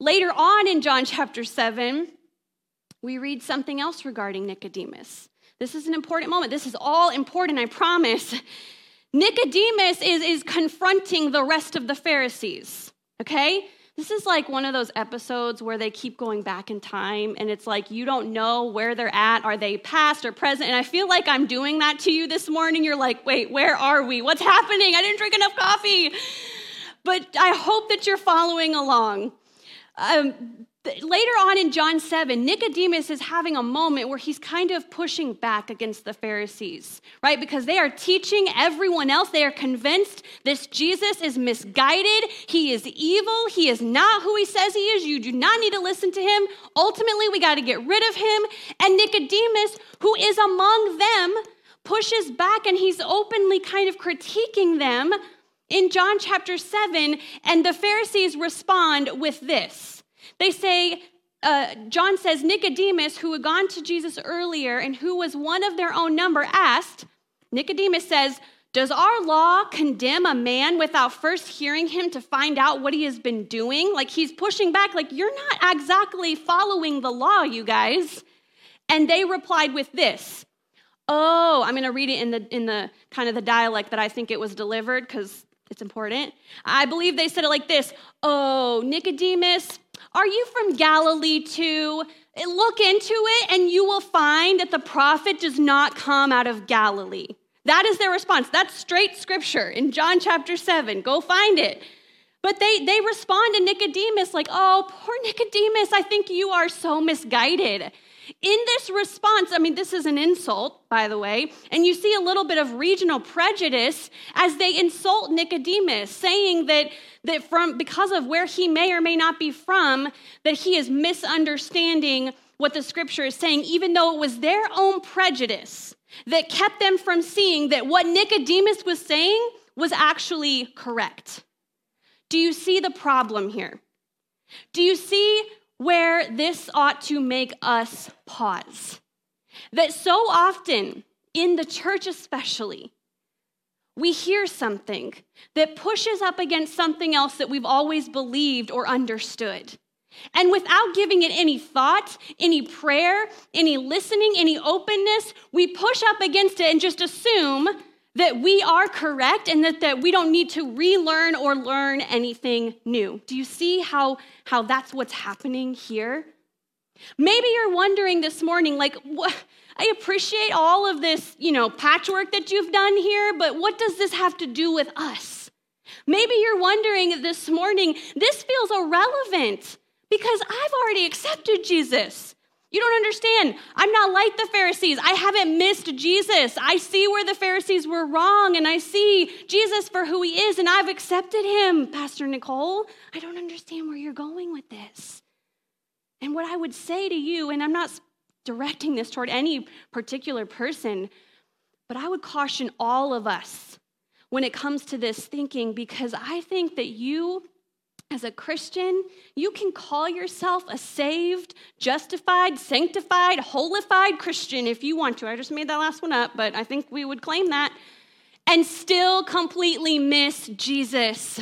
Later on in John chapter 7, we read something else regarding Nicodemus. This is an important moment. This is all important, I promise. Nicodemus is, is confronting the rest of the Pharisees, okay? This is like one of those episodes where they keep going back in time and it's like you don't know where they're at. Are they past or present? And I feel like I'm doing that to you this morning. You're like, wait, where are we? What's happening? I didn't drink enough coffee. But I hope that you're following along. Um, later on in John 7, Nicodemus is having a moment where he's kind of pushing back against the Pharisees, right? Because they are teaching everyone else. They are convinced this Jesus is misguided. He is evil. He is not who he says he is. You do not need to listen to him. Ultimately, we got to get rid of him. And Nicodemus, who is among them, pushes back and he's openly kind of critiquing them in John chapter 7. And the Pharisees respond with this. They say, uh, John says, Nicodemus, who had gone to Jesus earlier and who was one of their own number, asked, Nicodemus says, Does our law condemn a man without first hearing him to find out what he has been doing? Like he's pushing back, like, You're not exactly following the law, you guys. And they replied with this. Oh, I'm going to read it in the in the kind of the dialect that I think it was delivered because it's important. I believe they said it like this. Oh, Nicodemus, are you from Galilee too? Look into it, and you will find that the prophet does not come out of Galilee. That is their response. That's straight scripture in John chapter 7. Go find it. But they, they respond to Nicodemus like, oh, poor Nicodemus, I think you are so misguided. In this response, I mean, this is an insult, by the way, and you see a little bit of regional prejudice as they insult Nicodemus, saying that, that from because of where he may or may not be from, that he is misunderstanding what the scripture is saying, even though it was their own prejudice that kept them from seeing that what Nicodemus was saying was actually correct. Do you see the problem here? Do you see where this ought to make us pause. That so often, in the church especially, we hear something that pushes up against something else that we've always believed or understood. And without giving it any thought, any prayer, any listening, any openness, we push up against it and just assume that we are correct and that, that we don't need to relearn or learn anything new. Do you see how, how that's what's happening here? Maybe you're wondering this morning, like? I appreciate all of this, you know, patchwork that you've done here, but what does this have to do with us? Maybe you're wondering this morning, this feels irrelevant because I've already accepted Jesus. You don't understand. I'm not like the Pharisees. I haven't missed Jesus. I see where the Pharisees were wrong and I see Jesus for who he is and I've accepted him, Pastor Nicole. I don't understand where you're going with this. And what I would say to you, and I'm not directing this toward any particular person, But I would caution all of us when it comes to this thinking because I think that you, as a Christian, you can call yourself a saved, justified, sanctified, holified Christian if you want to. I just made that last one up, but I think we would claim that, and still completely miss Jesus.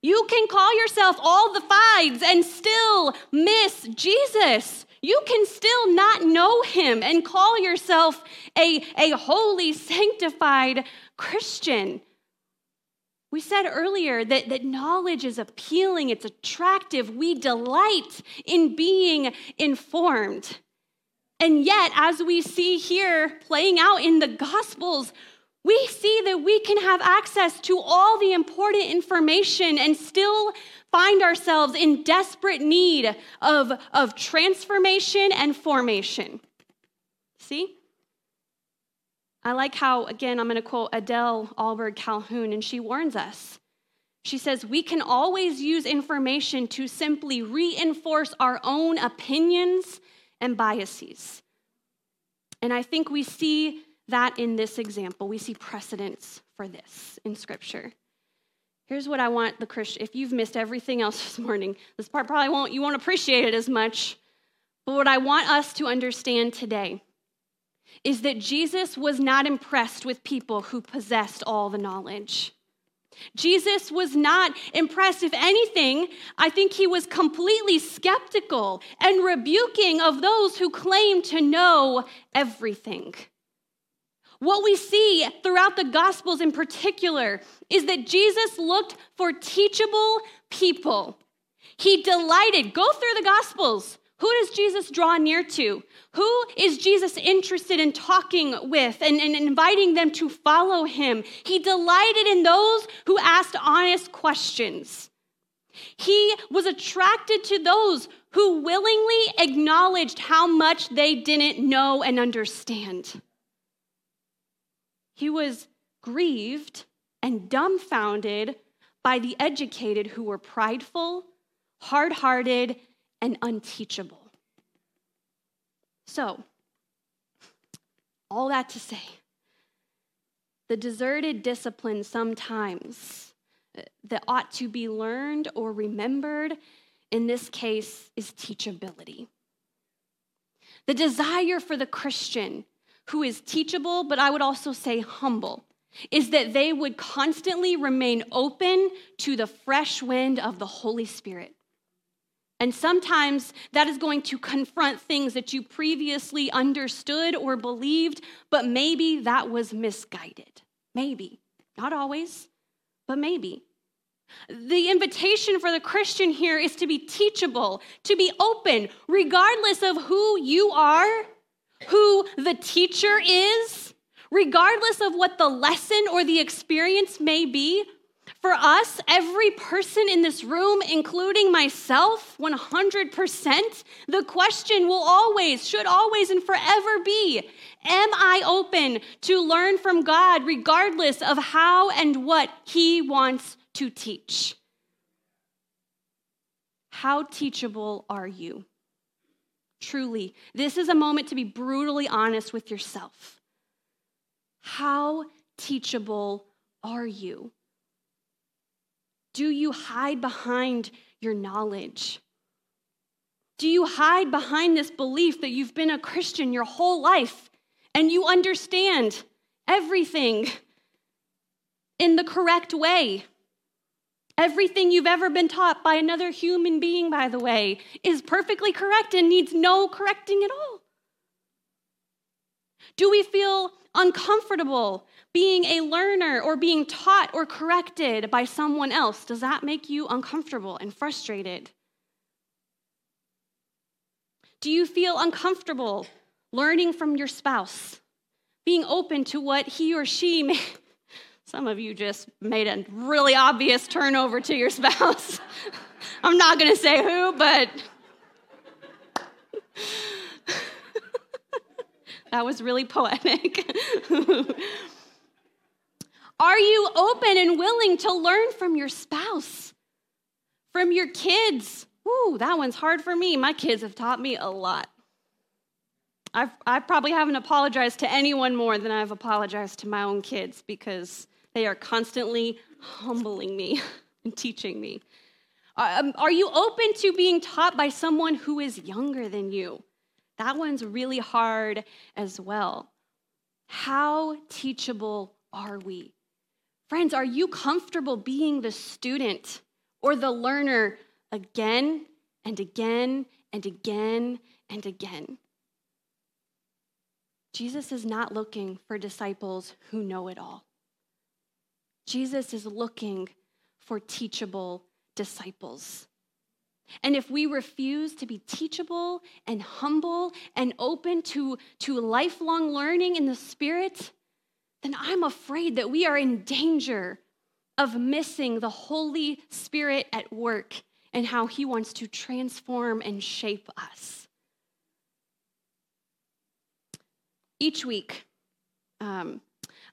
You can call yourself all the fives and still miss Jesus. You can still not know him and call yourself a, a holy, sanctified Christian. We said earlier that, that knowledge is appealing, it's attractive. We delight in being informed. And yet, as we see here playing out in the Gospels, we see that we can have access to all the important information and still find ourselves in desperate need of, of transformation and formation. See? I like how, again, I'm going to quote Adele Ahlberg Calhoun, and she warns us. She says, We can always use information to simply reinforce our own opinions and biases. And I think we see that in this example. We see precedents for this in Scripture. Here's what I want the Christian, if you've missed everything else (laughs) this morning, this part probably won't, you won't appreciate it as much. But what I want us to understand today is that Jesus was not impressed with people who possessed all the knowledge. Jesus was not impressed. If anything, I think he was completely skeptical and rebuking of those who claim to know everything. What we see throughout the Gospels in particular is that Jesus looked for teachable people. He delighted. Go through the Gospels. Who does Jesus draw near to? Who is Jesus interested in talking with and, and, inviting them to follow him? He delighted in those who asked honest questions. He was attracted to those who willingly acknowledged how much they didn't know and understand. He was grieved and dumbfounded by the educated who were prideful, hard hearted, and unteachable. So, all that to say, the deserted discipline sometimes uh, that ought to be learned or remembered, in this case, is teachability. The desire for the Christian who is teachable, but I would also say humble, is that they would constantly remain open to the fresh wind of the Holy Spirit. And sometimes that is going to confront things that you previously understood or believed, but maybe that was misguided. Maybe. Not always, but maybe. The invitation for the Christian here is to be teachable, to be open, regardless of who you are who the teacher is, regardless of what the lesson or the experience may be. For us, every person in this room, including myself, 100%, the question will always, should always, and forever be Am I open to learn from God regardless of how and what He wants to teach? How teachable are you? Truly, this is a moment to be brutally honest with yourself. How teachable are you? Do you hide behind your knowledge? Do you hide behind this belief that you've been a Christian your whole life and you understand everything in the correct way? Everything you've ever been taught by another human being, by the way, is perfectly correct and needs no correcting at all. Do we feel uncomfortable being a learner or being taught or corrected by someone else? Does that make you uncomfortable and frustrated? Do you feel uncomfortable learning from your spouse, being open to what he or she (laughs) may, some of you just made a really obvious turnover to your spouse. (laughs) I'm not going to say who, but (laughs) that was really poetic. Are you open and willing to learn from your spouse, from your kids? Ooh, that one's hard for me. My kids have taught me a lot. I've, I probably haven't apologized to anyone more than I've apologized to my own kids because they are constantly humbling me (laughs) and teaching me. Um, are you open to being taught by someone who is younger than you? That one's really hard as well. How teachable are we? Friends, are you comfortable being the student or the learner again and again and again and again? Jesus is not looking for disciples who know it all. Jesus is looking for teachable disciples. And if we refuse to be teachable and humble and open to, to lifelong learning in the Spirit, then I'm afraid that we are in danger of missing the Holy Spirit at work and how He wants to transform and shape us. Each week, um,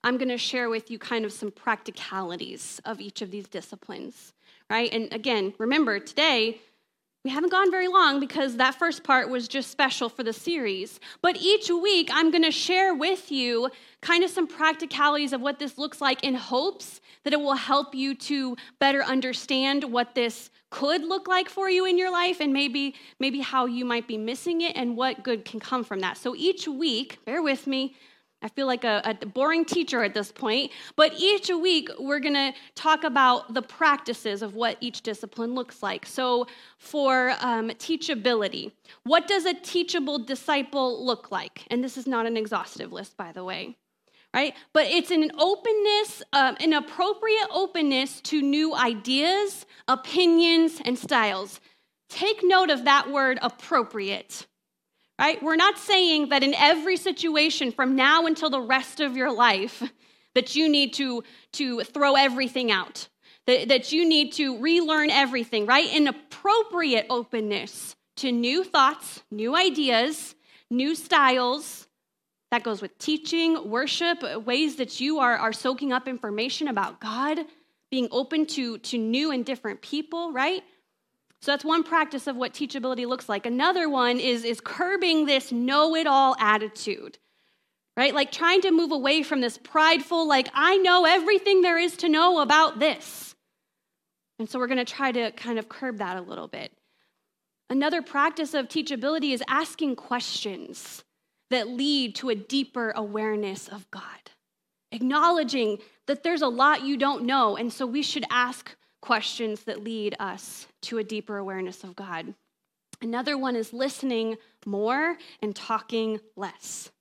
I'm going to share with you kind of some practicalities of each of these disciplines, right? And again, remember, today, we haven't gone very long because that first part was just special for the series. But each week, I'm going to share with you kind of some practicalities of what this looks like in hopes that it will help you to better understand what this could look like for you in your life and maybe maybe how you might be missing it and what good can come from that. So each week, bear with me, I feel like a, a, boring teacher at this point, but each week we're to talk about the practices of what each discipline looks like. So, for um, teachability, what does a teachable disciple look like? And this is not an exhaustive list, by the way, right? But it's an openness, um, an appropriate openness to new ideas, opinions, and styles. Take note of that word appropriate right? We're not saying that in every situation from now until the rest of your life that you need to, to throw everything out, that, that you need to relearn everything, right? An appropriate openness to new thoughts, new ideas, new styles. That goes with teaching, worship, ways that you are, are soaking up information about God, being open to, to new and different people, right? So that's one practice of what teachability looks like. Another one is, is curbing this know it all attitude, right? Like trying to move away from this prideful, like, I know everything there is to know about this. And so we're going to try to kind of curb that a little bit. Another practice of teachability is asking questions that lead to a deeper awareness of God, acknowledging that there's a lot you don't know, and so we should ask questions that lead us to a deeper awareness of God. Another one is listening more and talking less.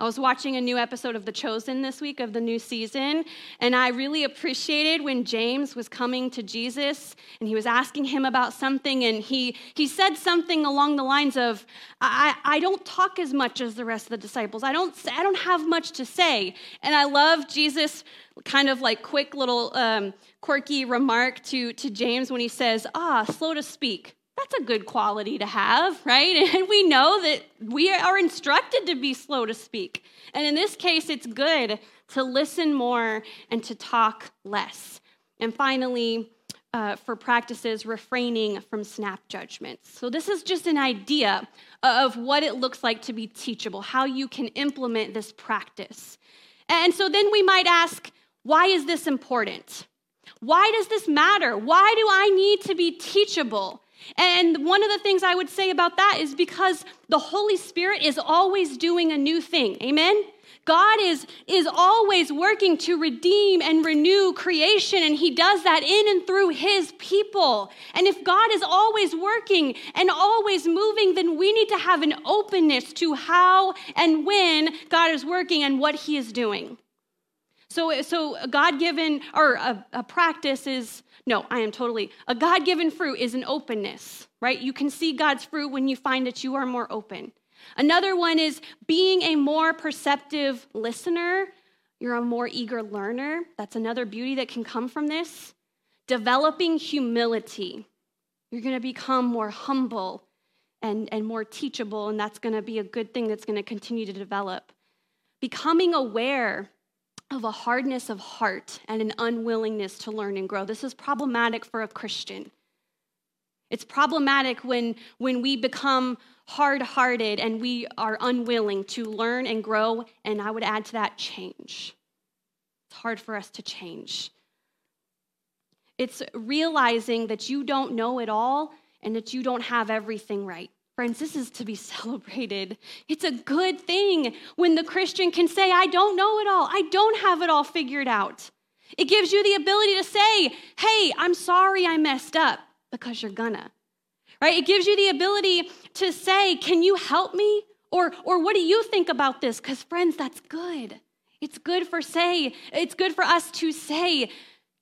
I was watching a new episode of The Chosen this week of the new season, and I really appreciated when James was coming to Jesus and he was asking him about something, and he, he said something along the lines of, I, I don't talk as much as the rest of the disciples. I don't, I don't have much to say. And I love Jesus' kind of like quick little um, quirky remark to, to James when he says, Ah, slow to speak that's a good quality to have, right? (laughs) And we know that we are instructed to be slow to speak. And in this case, it's good to listen more and to talk less. And finally, uh, for practices, refraining from snap judgments. So, this is just an idea of what it looks like to be teachable, how you can implement this practice. And so then we might ask, why is this important? Why does this matter? Why do I need to be teachable? And one of the things I would say about that is because the Holy Spirit is always doing a new thing. Amen? God is, is always working to redeem and renew creation, and He does that in and through His people. And if God is always working and always moving, then we need to have an openness to how and when God is working and what He is doing. So, so God given, or a, a practice is no, I am totally. A God given fruit is an openness, right? You can see God's fruit when you find that you are more open. Another one is being a more perceptive listener. You're a more eager learner. That's another beauty that can come from this. Developing humility. You're going to become more humble and, and more teachable, and that's going to be a good thing that's going to continue to develop. Becoming aware of a hardness of heart and an unwillingness to learn and grow. This is problematic for a Christian. It's problematic when, when we become hard hearted and we are unwilling to learn and grow, and I would add to that change. It's hard for us to change. It's realizing that you don't know it all and that you don't have everything right. Friends, this is to be (laughs) celebrated. It's a good thing when the Christian can say, I don't know it all, I don't have it all figured out. It gives you the ability to say, Hey, I'm sorry I messed up, because you're gonna. Right? It gives you the ability to say, Can you help me? Or, or what do you think about this? Because, friends, that's good. It's good for say, it's good for us to say,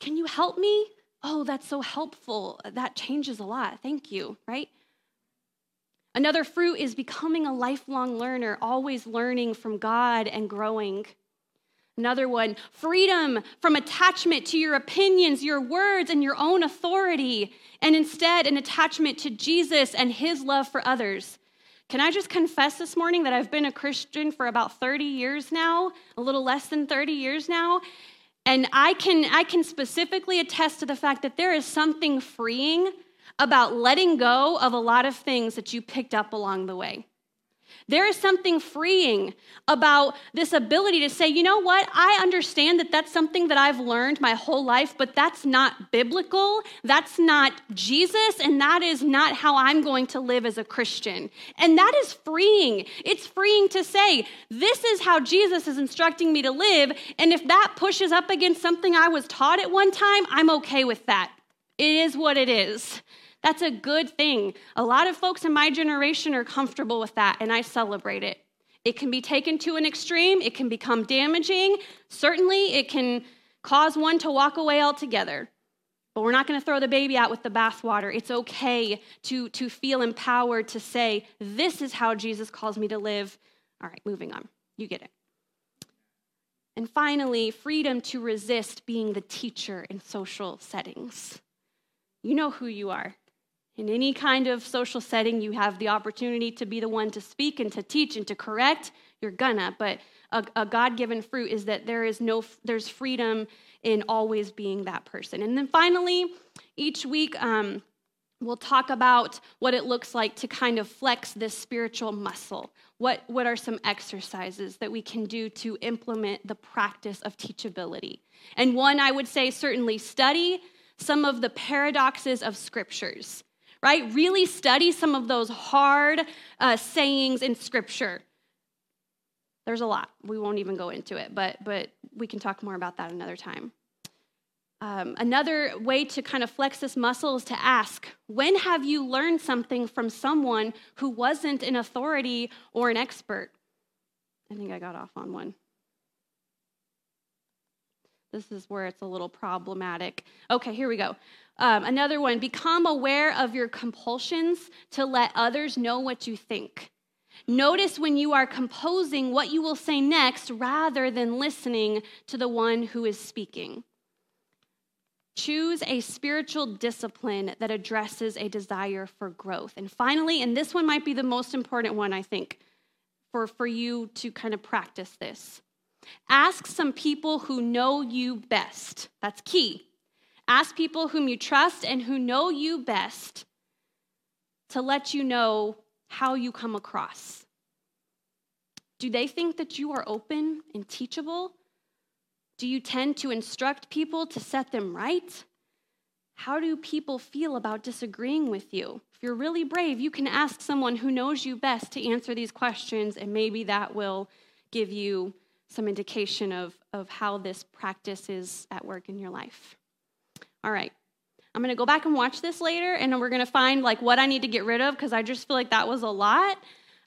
Can you help me? Oh, that's so helpful. That changes a lot. Thank you, right? Another fruit is becoming a lifelong learner, always learning from God and growing. Another one, freedom from attachment to your opinions, your words, and your own authority, and instead an attachment to Jesus and his love for others. Can I just confess this morning that I've been a Christian for about 30 years now, a little less than 30 years now, and I can, I can specifically attest to the fact that there is something freeing about letting go of a lot of things that you picked up along the way. There is something freeing about this ability to say, you know what? I understand that that's something that I've learned my whole life, but that's not biblical. That's not Jesus, and that is not how I'm going to live as a Christian. And that is freeing. It's freeing to say, this is how Jesus is instructing me to live. And if that pushes up against something I was taught at one time, I'm okay with that. It is what it is. That's a good thing. A lot of folks in my generation are comfortable with that, and I celebrate it. It can be taken to an extreme, it can become damaging. Certainly, it can cause one to walk away altogether. But we're not going to throw the baby out with the bathwater. It's okay to, to feel empowered to say, This is how Jesus calls me to live. All right, moving on. You get it. And finally, freedom to resist being the teacher in social settings. You know who you are. In any kind of social setting, you have the opportunity to be the one to speak and to teach and to correct. You're gonna, but a, a God-given fruit is that there is no, there's freedom in always being that person. And then finally, each week, um, we'll talk about what it looks like to kind of flex this spiritual muscle. What, what are some exercises that we can do to implement the practice of teachability? And one, I would say, certainly study some of the paradoxes of scriptures right? Really study some of those hard uh, sayings in Scripture. There's a lot. We won't even go into it, but, but we can talk more about that another time. Um, another way to kind of flex this muscle is to ask when have you learned something from someone who wasn't an authority or an expert? I think I got off on one. This is where it's a little problematic. Okay, here we go. Um, another one become aware of your compulsions to let others know what you think. Notice when you are composing what you will say next rather than listening to the one who is speaking. Choose a spiritual discipline that addresses a desire for growth. And finally, and this one might be the most important one, I think, for, for you to kind of practice this. Ask some people who know you best. That's key. Ask people whom you trust and who know you best to let you know how you come across. Do they think that you are open and teachable? Do you tend to instruct people to set them right? How do people feel about disagreeing with you? If you're really brave, you can ask someone who knows you best to answer these questions, and maybe that will give you some indication of, of how this practice is at work in your life. All right. I'm going to go back and watch this later, and we're going to find like what I need to get rid of because I just feel like that was a lot.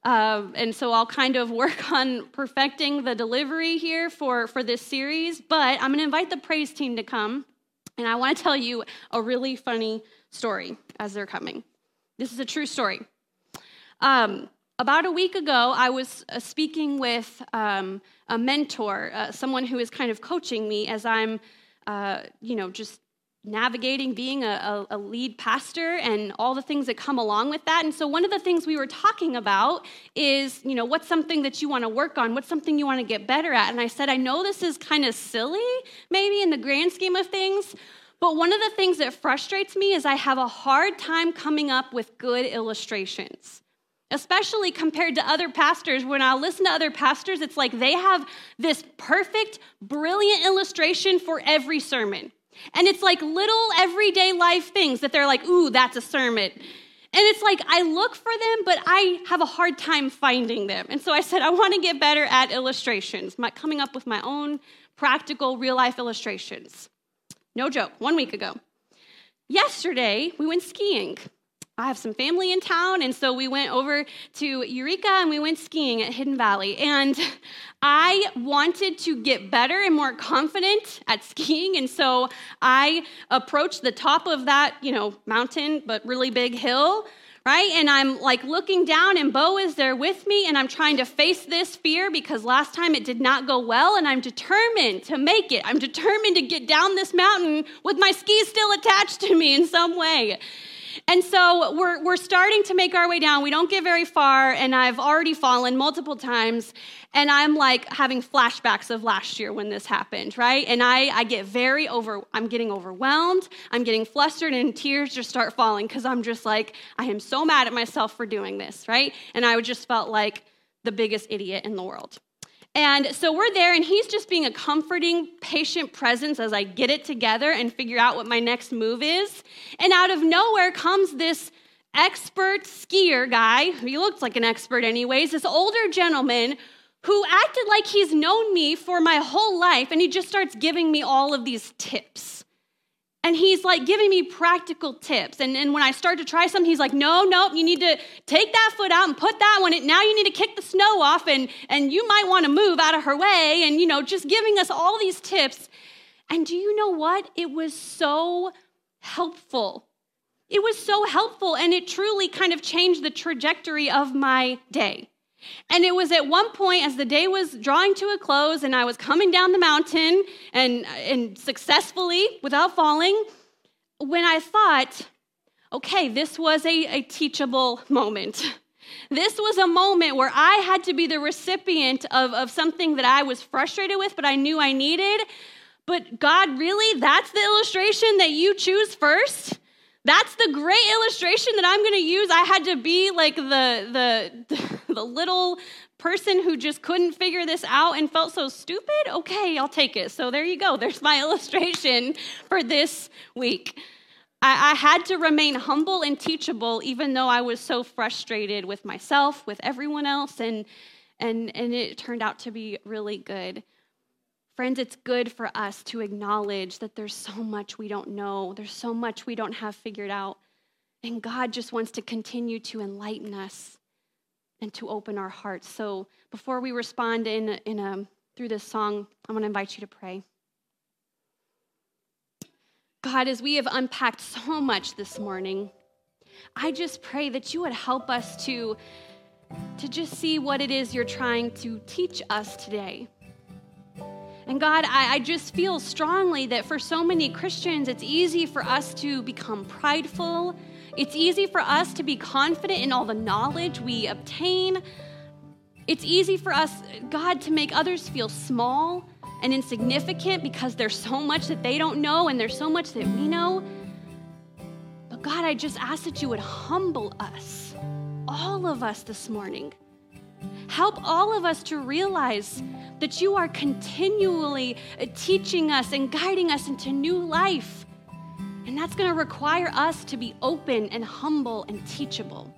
Uh, and so I'll kind of (laughs) work on perfecting the delivery here for, for this series. But I'm going to invite the praise team to come, and I want to tell you a really funny story as they're coming. This is a true story. Um, about a week ago, I was uh, speaking with um, a mentor, uh, someone who is kind of coaching me as I'm, uh, you know, just navigating being a, a, lead pastor and all the things that come along with that. And so, one of the things we were talking about is, you know, what's something that you want to work on? What's something you want to get better at? And I said, I know this is kind of silly, maybe in the grand scheme of things, But one of the things that frustrates me is I have a hard time coming up with good illustrations, especially compared to other pastors. When I listen to other pastors, it's like they have this perfect, brilliant illustration for every sermon. And it's like little everyday life things that they're like, ooh, that's a sermon. And it's like I look for them, but I have a hard time finding them. And so I said, I want to get better at illustrations, my, coming up with my own practical real life illustrations. No joke, one week ago. Yesterday, we went skiing. I have some family in town, and so we went over to Eureka and we went skiing at Hidden Valley. And I wanted to get better and more confident at skiing, and so I approached the top of that, you know, mountain, but really big hill right? And I'm like looking down, and Bo is there with me, and I'm trying to face this fear because last time it did not go well, and I'm determined to make it. I'm determined to get down this mountain with my skis still attached to me in some way. And so we're, we're starting to make our way down. We don't get very far, and I've already fallen multiple times. And I'm like having flashbacks of last year when this happened, right? And I, I get very over, I'm getting overwhelmed. I'm getting flustered, and tears just start falling because I'm just like, I am so mad at myself for doing this, right? And I just felt like the biggest idiot in the world. And so we're there, and he's just being a comforting, patient presence as I get it together and figure out what my next move is. And out of nowhere comes this expert skier guy. He looks like an expert, anyways, this older gentleman who acted like he's known me for my whole life, and he just starts giving me all of these tips. And he's like giving me practical tips. And, and when I start to try something, he's like, no, no, you need to take that foot out and put that one in. Now you need to kick the snow off and, and you might want to move out of her way. And, you know, just giving us all these tips. And do you know what? It was so helpful. It was so helpful. And it truly kind of changed the trajectory of my day. And it was at one point as the day was drawing to a close and I was coming down the mountain and, and successfully without falling when I thought, okay, this was a, a teachable moment. This was a moment where I had to be the recipient of, of something that I was frustrated with, but I knew I needed. But God, really? That's the illustration that you choose first? That's the great illustration that I'm going to use. I had to be like the, the, (laughs) the little person who just couldn't figure this out and felt so stupid. Okay, I'll take it. So there you go. (laughs) There's my illustration for this week. I, I had to remain humble and teachable, even though I was so frustrated with myself, with everyone else, and, and, and it turned out to be really good. Friends, it's good for us to acknowledge that there's so much we don't know, there's so much we don't have figured out. And God just wants to continue to enlighten us and to open our hearts. So before we respond in, in a, through this song, I want to invite you to pray. God, as we have unpacked so much this morning, I just pray that you would help us to, to just see what it is you're trying to teach us today. And God, I, I, just feel strongly that for so many Christians, it's easy for us to become prideful. It's easy for us to be confident in all the knowledge we obtain. It's easy for us, God, to make others feel small and insignificant because there's so much that they don't know and there's so much that we know. But God, I just ask that you would humble us, all of us this morning. Help all of us to realize that you are continually uh, teaching us and guiding us into new life. And that's going to require us to be open and humble and teachable.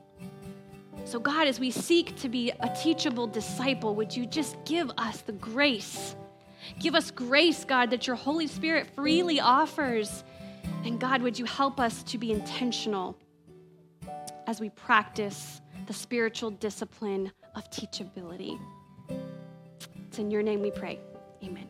So, God, as we seek to be a teachable disciple, would you just give us the grace? Give us grace, God, that your Holy Spirit freely offers. And God, would you help us to be intentional as we practice the spiritual discipline of teachability? It's in your name we pray. Amen.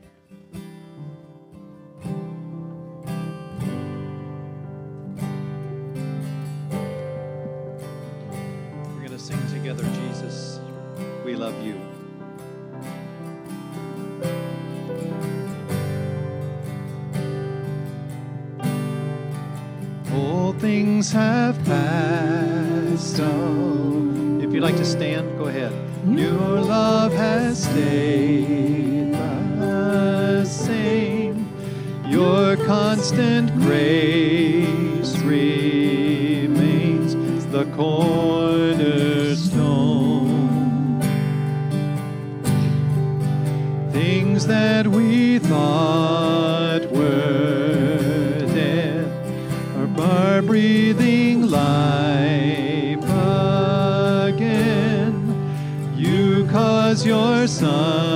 We're going to sing together, Jesus, we love you. All things have passed. Oh. You'd like to stand, go ahead. Your love has stayed the same. Your constant grace remains the cornerstone. Things that we thought your sun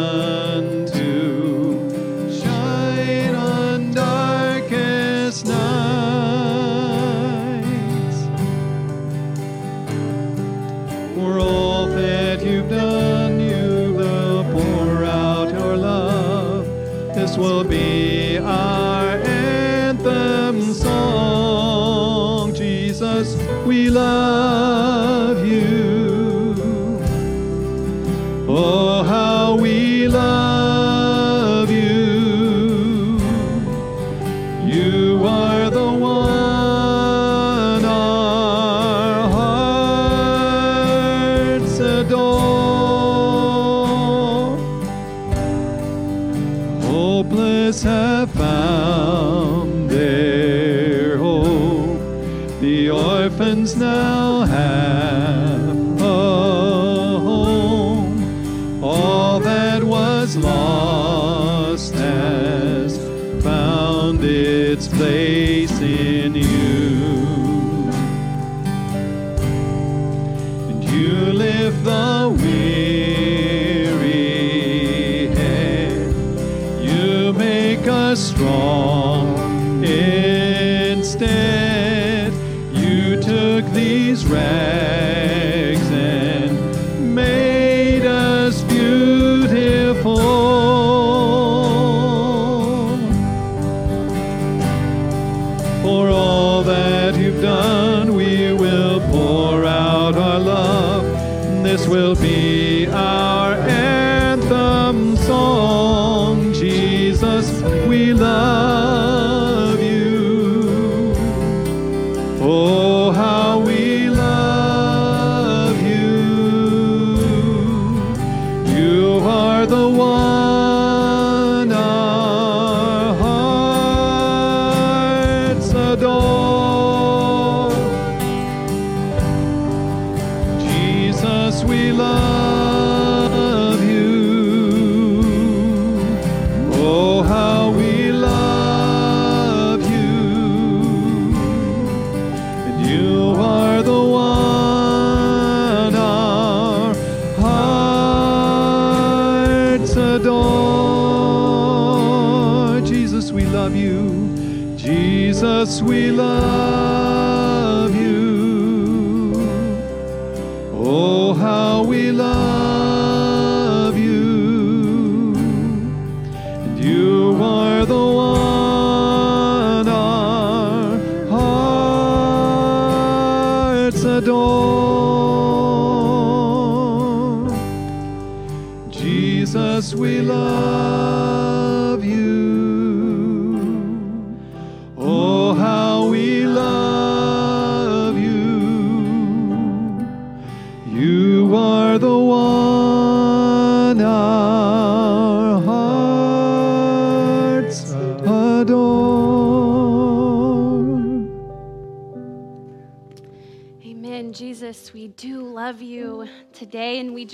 place in you.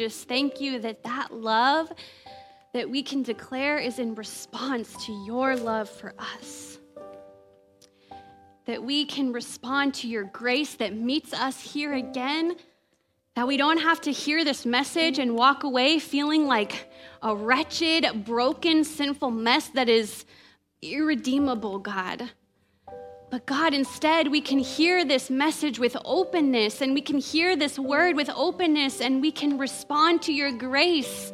Just thank you that that love that we can declare is in response to your love for us. That we can respond to your grace that meets us here again. That we don't have to hear this message and walk away feeling like a wretched, broken, sinful mess that is irredeemable, God. But God, instead, we can hear this message with openness and we can hear this word with openness and we can respond to your grace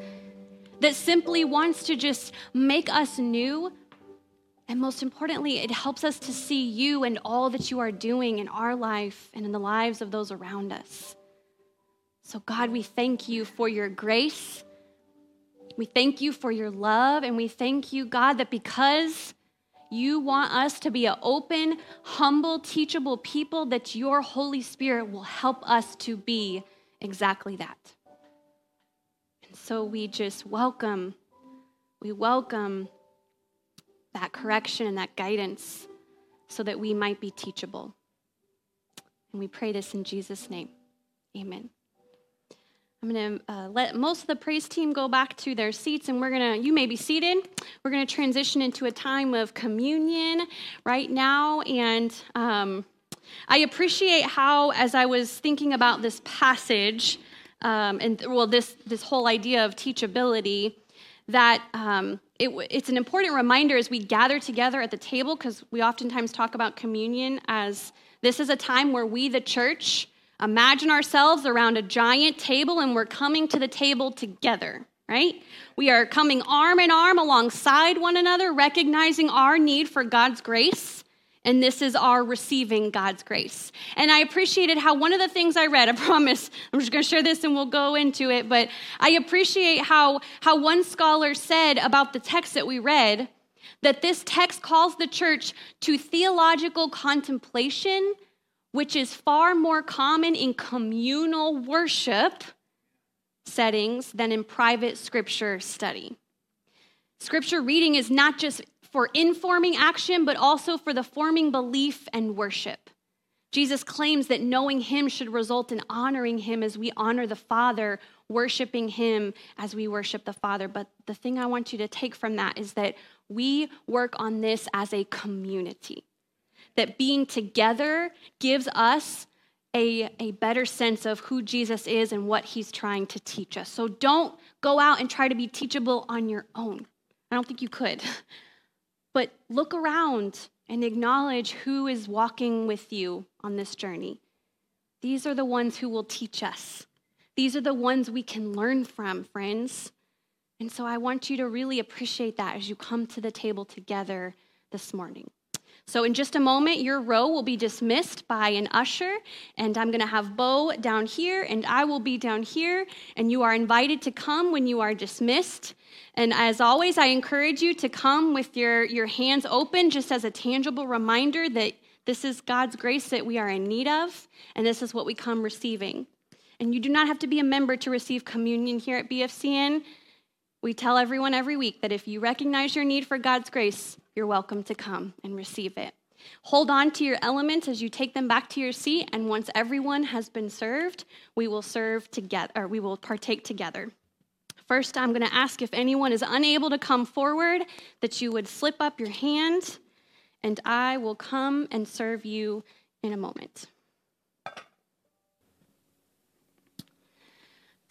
that simply wants to just make us new. And most importantly, it helps us to see you and all that you are doing in our life and in the lives of those around us. So, God, we thank you for your grace. We thank you for your love. And we thank you, God, that because you want us to be an open, humble, teachable people, that your Holy Spirit will help us to be exactly that. And so we just welcome, we welcome that correction and that guidance so that we might be teachable. And we pray this in Jesus' name. Amen. I'm going to uh, let most of the praise team go back to their seats, and we're going to, you may be seated. We're going to transition into a time of communion right now. And um, I appreciate how, as I was thinking about this passage, um, and well, this, this whole idea of teachability, that um, it, it's an important reminder as we gather together at the table, because we oftentimes talk about communion as this is a time where we, the church, Imagine ourselves around a giant table and we're coming to the table together, right? We are coming arm in arm alongside one another, recognizing our need for God's grace. And this is our receiving God's grace. And I appreciated how one of the things I read, (laughs) I promise, I'm just going to share this and we'll go into it, but I appreciate how, how one scholar said about the text that we read that this text calls the church to theological contemplation which is far more common in communal worship settings than in private scripture study. Scripture reading is not just for informing action, but also for the forming belief and worship. Jesus claims that knowing him should result in honoring him as we honor the Father, worshiping him as we worship the Father. But the thing I want you to take from that is that we work on this as a community that being together gives us a, a better sense of who Jesus is and what he's trying to teach us. So don't go out and try to be teachable on your own. I don't think you could. (laughs) But look around and acknowledge who is walking with you on this journey. These are the ones who will teach us. These are the ones we can learn from, friends. And so I want you to really appreciate that as you come to the table together this morning. So, in just a moment, your row will be dismissed by an usher, and I'm going to have Bo down here, and I will be down here, and you are invited to come when you are dismissed. And as always, I encourage you to come with your, your hands open, just as a tangible reminder that this is God's grace that we are in need of, and this is what we come receiving. And you do not have to be a member to receive communion here at BFCN. We tell everyone every week that if you recognize your need for God's grace, you're welcome to come and receive it. Hold on to your elements as you take them back to your seat, and once everyone has been served, we will serve together, or we will partake together. First, I'm going to ask if anyone is unable to come forward that you would slip up your hand, and I will come and serve you in a moment.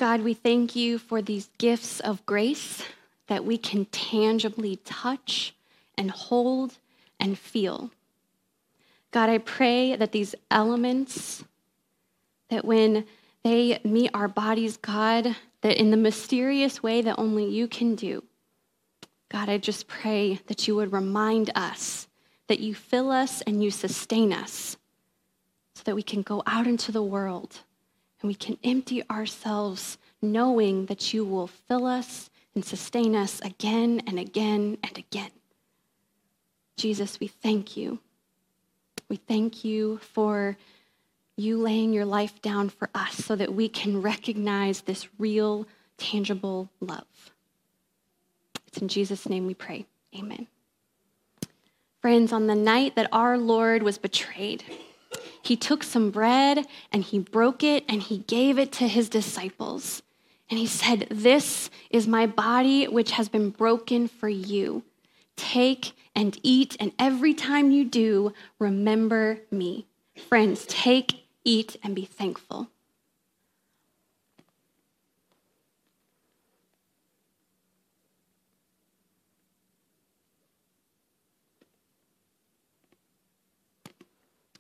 God, we thank you for these gifts of grace that we can tangibly touch and hold and feel. God, I pray that these elements, that when they meet our bodies, God, that in the mysterious way that only you can do, God, I just pray that you would remind us that you fill us and you sustain us so that we can go out into the world and we can empty ourselves knowing that you will fill us and sustain us again and again and again. Jesus, we thank you. We thank you for you laying your life down for us so that we can recognize this real, tangible love. It's in Jesus' name we pray. Amen. Friends, on the night that our Lord was betrayed, he took some bread and he broke it and he gave it to his disciples. And he said, This is my body, which has been broken for you. Take and eat, and every time you do, remember me. Friends, take, eat, and be thankful.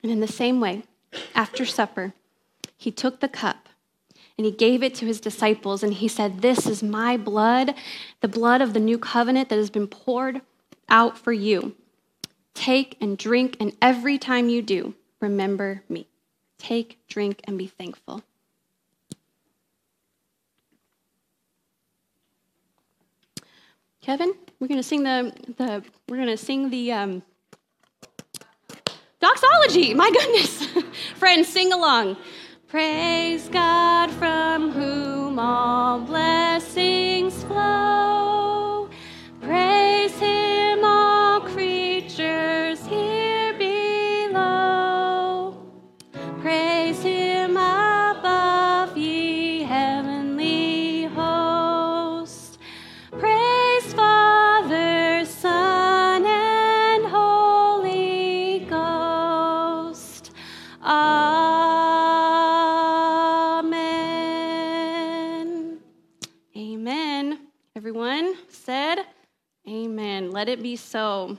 And in the same way, after supper, he took the cup and he gave it to his disciples and he said, This is my blood, the blood of the new covenant that has been poured out for you. Take and drink, and every time you do, remember me. Take, drink, and be thankful. Kevin, we're going to sing the, the we're going to sing the um, doxology. My goodness. (laughs) Friends, sing along. Praise God from whom all blessings flow. Let it be so.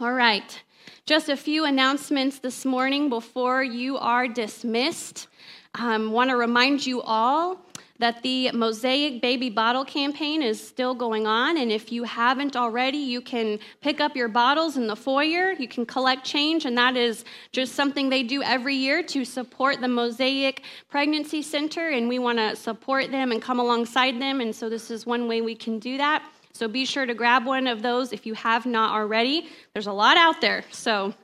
All right. Just a few announcements this morning before you are dismissed. Um, Want to remind you all that the Mosaic Baby Bottle campaign is still going on. And if you haven't already, you can pick up your bottles in the foyer. You can collect change, and that is just something they do every year to support the Mosaic Pregnancy Center. And we want to support them and come alongside them. And so this is one way we can do that. So be sure to grab one of those if you have not already. There's a lot out there. So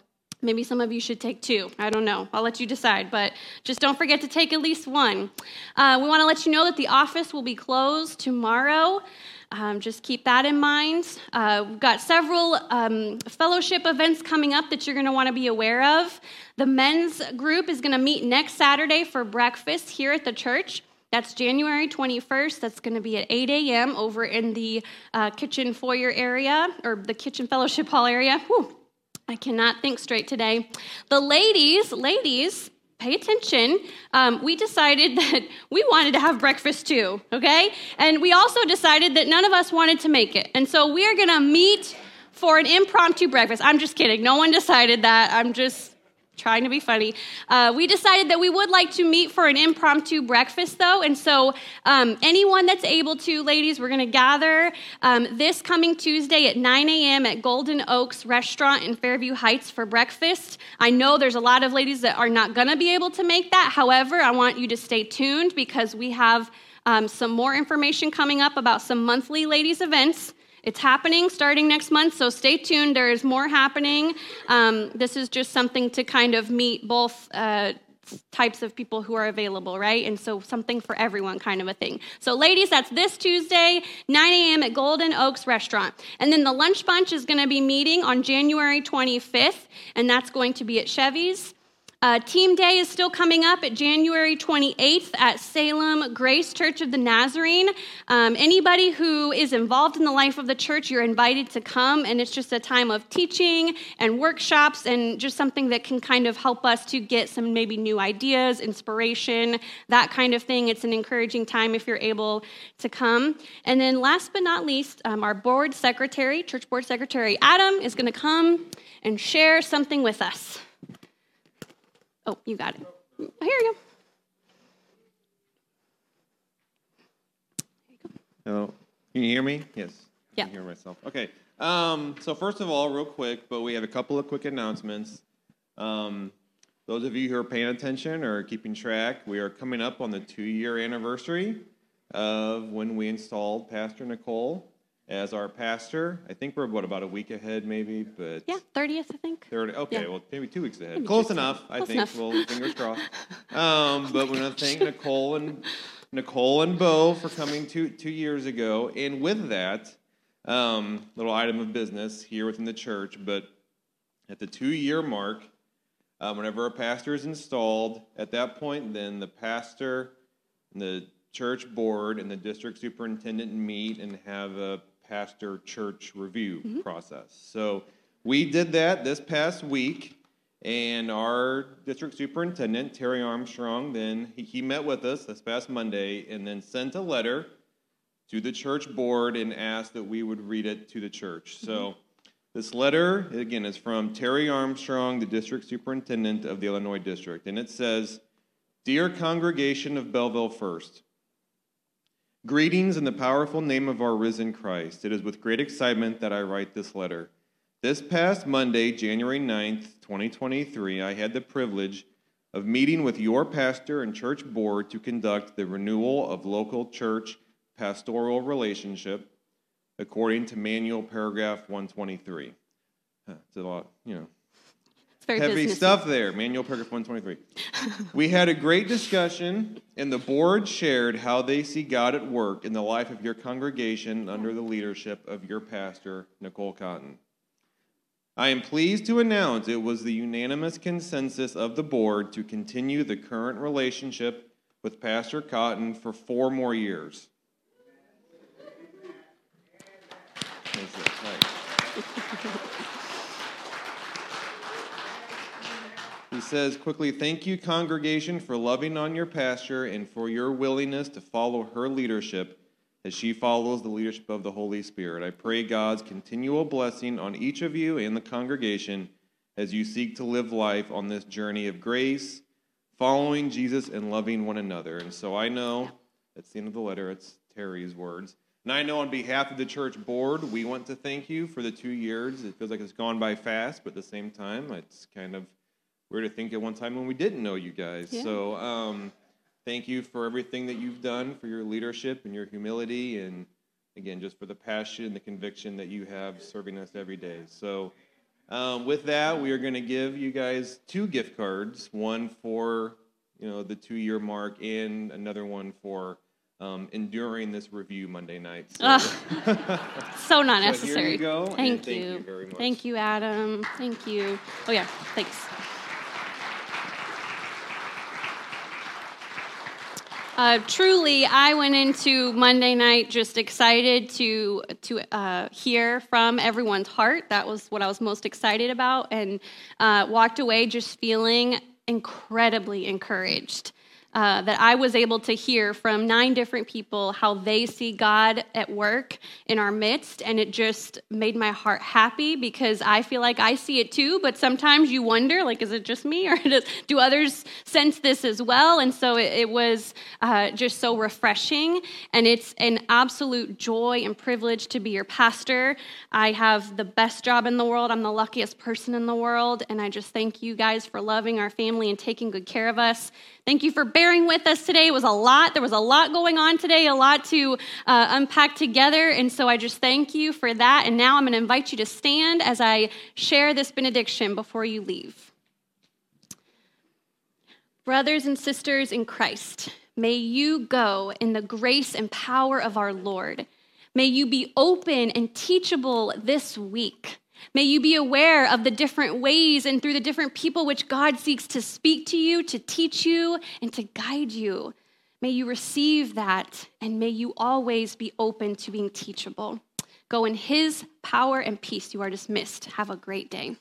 Maybe some of you should take two. I don't know. I'll let you decide. But just don't forget to take at least one. Uh, we want to let you know that the office will be closed tomorrow. Um, just keep that in mind. Uh, we've got several um, fellowship events coming up that you're going to want to be aware of. The men's group is going to meet next Saturday for breakfast here at the church. That's January 21st. That's going to be at 8 a.m. over in the uh, kitchen foyer area or the kitchen fellowship hall area. Whew, I cannot think straight today. The ladies, ladies, pay attention. Um, we decided (laughs) that we wanted to have breakfast too, okay? And we also decided that none of us wanted to make it. And so we are gonna meet for an impromptu breakfast. I'm just kidding. No one decided that. I'm just trying to be funny. Uh, we decided that we would like to meet for an impromptu breakfast, though. And so, um, anyone that's able to, ladies, we're going to gather um, this coming Tuesday at 9 a.m. at Golden Oaks Restaurant in Fairview Heights for breakfast. I know there's a lot of ladies that are not going to be able to make that. However, I want you to stay tuned because we have um, some more information coming up about some monthly ladies' events. It's happening starting next month, so stay tuned. There is more happening. Um, this is just something to kind of meet both. Uh, types of people who are available, right? And so something for everyone kind of a thing. So, ladies, that's this Tuesday, 9 a.m. at Golden Oaks Restaurant. And then the Lunch Bunch is going to be meeting on January 25th, and that's going to be at Chevy's. Uh, Team Day is still coming up at January 28th at Salem Grace Church of the Nazarene. Um, anybody who is involved in the life of the church, you're invited to come, and it's just a time of teaching and workshops and just something that can kind of help us to get some maybe new ideas, inspiration, that kind of thing. It's an encouraging time if you're able to come. And then, last but not least, um, our board secretary, church board secretary Adam, is going to come and share something with us. Oh, you got it. Here you go. Hello. Can you hear me? Yes. Yeah. I can hear myself. Okay. Um, so first of all, real quick, but we have a couple of quick announcements. Um, those of you who are paying attention or keeping track, we are coming up on the two-year anniversary of when we installed Pastor Nicole as our pastor. I think we're what about a week ahead, maybe, but Yeah, 30th, I think. Third, okay, Yeah. well, maybe two weeks ahead. Maybe Close enough. I Close think. enough. Well, fingers (laughs) crossed. Um, but we want to thank (laughs) Nicole and Nicole and Bo for coming two two years ago. And with that, um, little item of business here within the church. But at the two year mark, um, whenever a pastor is installed, at that point, then the pastor, and the church board, and the district superintendent meet and have a pastor church review mm-hmm. process. So we did that this past week, and our district superintendent, Terry Armstrong, then he, he met with us this past Monday and then sent a letter to the church board and asked that we would read it to the church. So mm-hmm. this letter, again, is from Terry Armstrong, the district superintendent of the Illinois district, and it says, Dear congregation of Belleville First, Greetings in the powerful name of our risen Christ. It is with great excitement that I write this letter. This past Monday, January 9th, 2023, I had the privilege of meeting with your pastor and church board to conduct the renewal of local church pastoral relationship according to manual paragraph 123. It's a lot, you know, very heavy businessy. stuff there. Manual paragraph 123. (laughs) we had a great discussion, and the board shared how they see God at work in the life of your congregation under the leadership of your pastor, Nicole Cotton. I am pleased to announce it was the unanimous consensus of the board to continue the current relationship with Pastor Cotton for four more years. (laughs) He says quickly, Thank you, congregation, for loving on your pastor and for your willingness to follow her leadership as she follows the leadership of the Holy Spirit. I pray God's continual blessing on each of you and the congregation as you seek to live life on this journey of grace, following Jesus and loving one another. And so I know, that's the end of the letter, it's Terry's words. And I know on behalf of the church board, we want to thank you for the two years. It feels like it's gone by fast, but at the same time, it's kind of weird to think at one time when we didn't know you guys. Yeah. So, um, thank you for everything that you've done, for your leadership and your humility, and again, just for the passion and the conviction that you have serving us every day. So, um, with that, we are going to give you guys two gift cards one for you know the two year mark, and another one for um, enduring this review Monday night. So, (laughs) so not So necessary. you go, Thank thank you. you very much. Thank you, Adam. Thank you. Oh yeah, thanks. Uh, truly, I went into Monday night just excited to to uh, hear from everyone's heart. That was what I was most excited about, and uh, walked away just feeling incredibly encouraged. Uh, that I was able to hear from nine different people how they see God at work in our midst. And it just made my heart happy because I feel like I see it too. But sometimes you wonder, like, is it just me or (laughs) do others sense this as well? And so it, it was uh, just so refreshing. And it's an absolute joy and privilege to be your pastor. I have the best job in the world. I'm the luckiest person in the world. And I just thank you guys for loving our family and taking good care of us. Thank you for bearing with us today. It was a lot. There was a lot going on today, a lot to uh, unpack together. And so I just thank you for that. And now I'm going to invite you to stand as I share this benediction before you leave. Brothers and sisters in Christ, may you go in the grace and power of our Lord. May you be open and teachable this week. May you be aware of the different ways and through the different people which God seeks to speak to you, to teach you, and to guide you. May you receive that, and may you always be open to being teachable. Go in His power and peace. You are dismissed. Have a great day.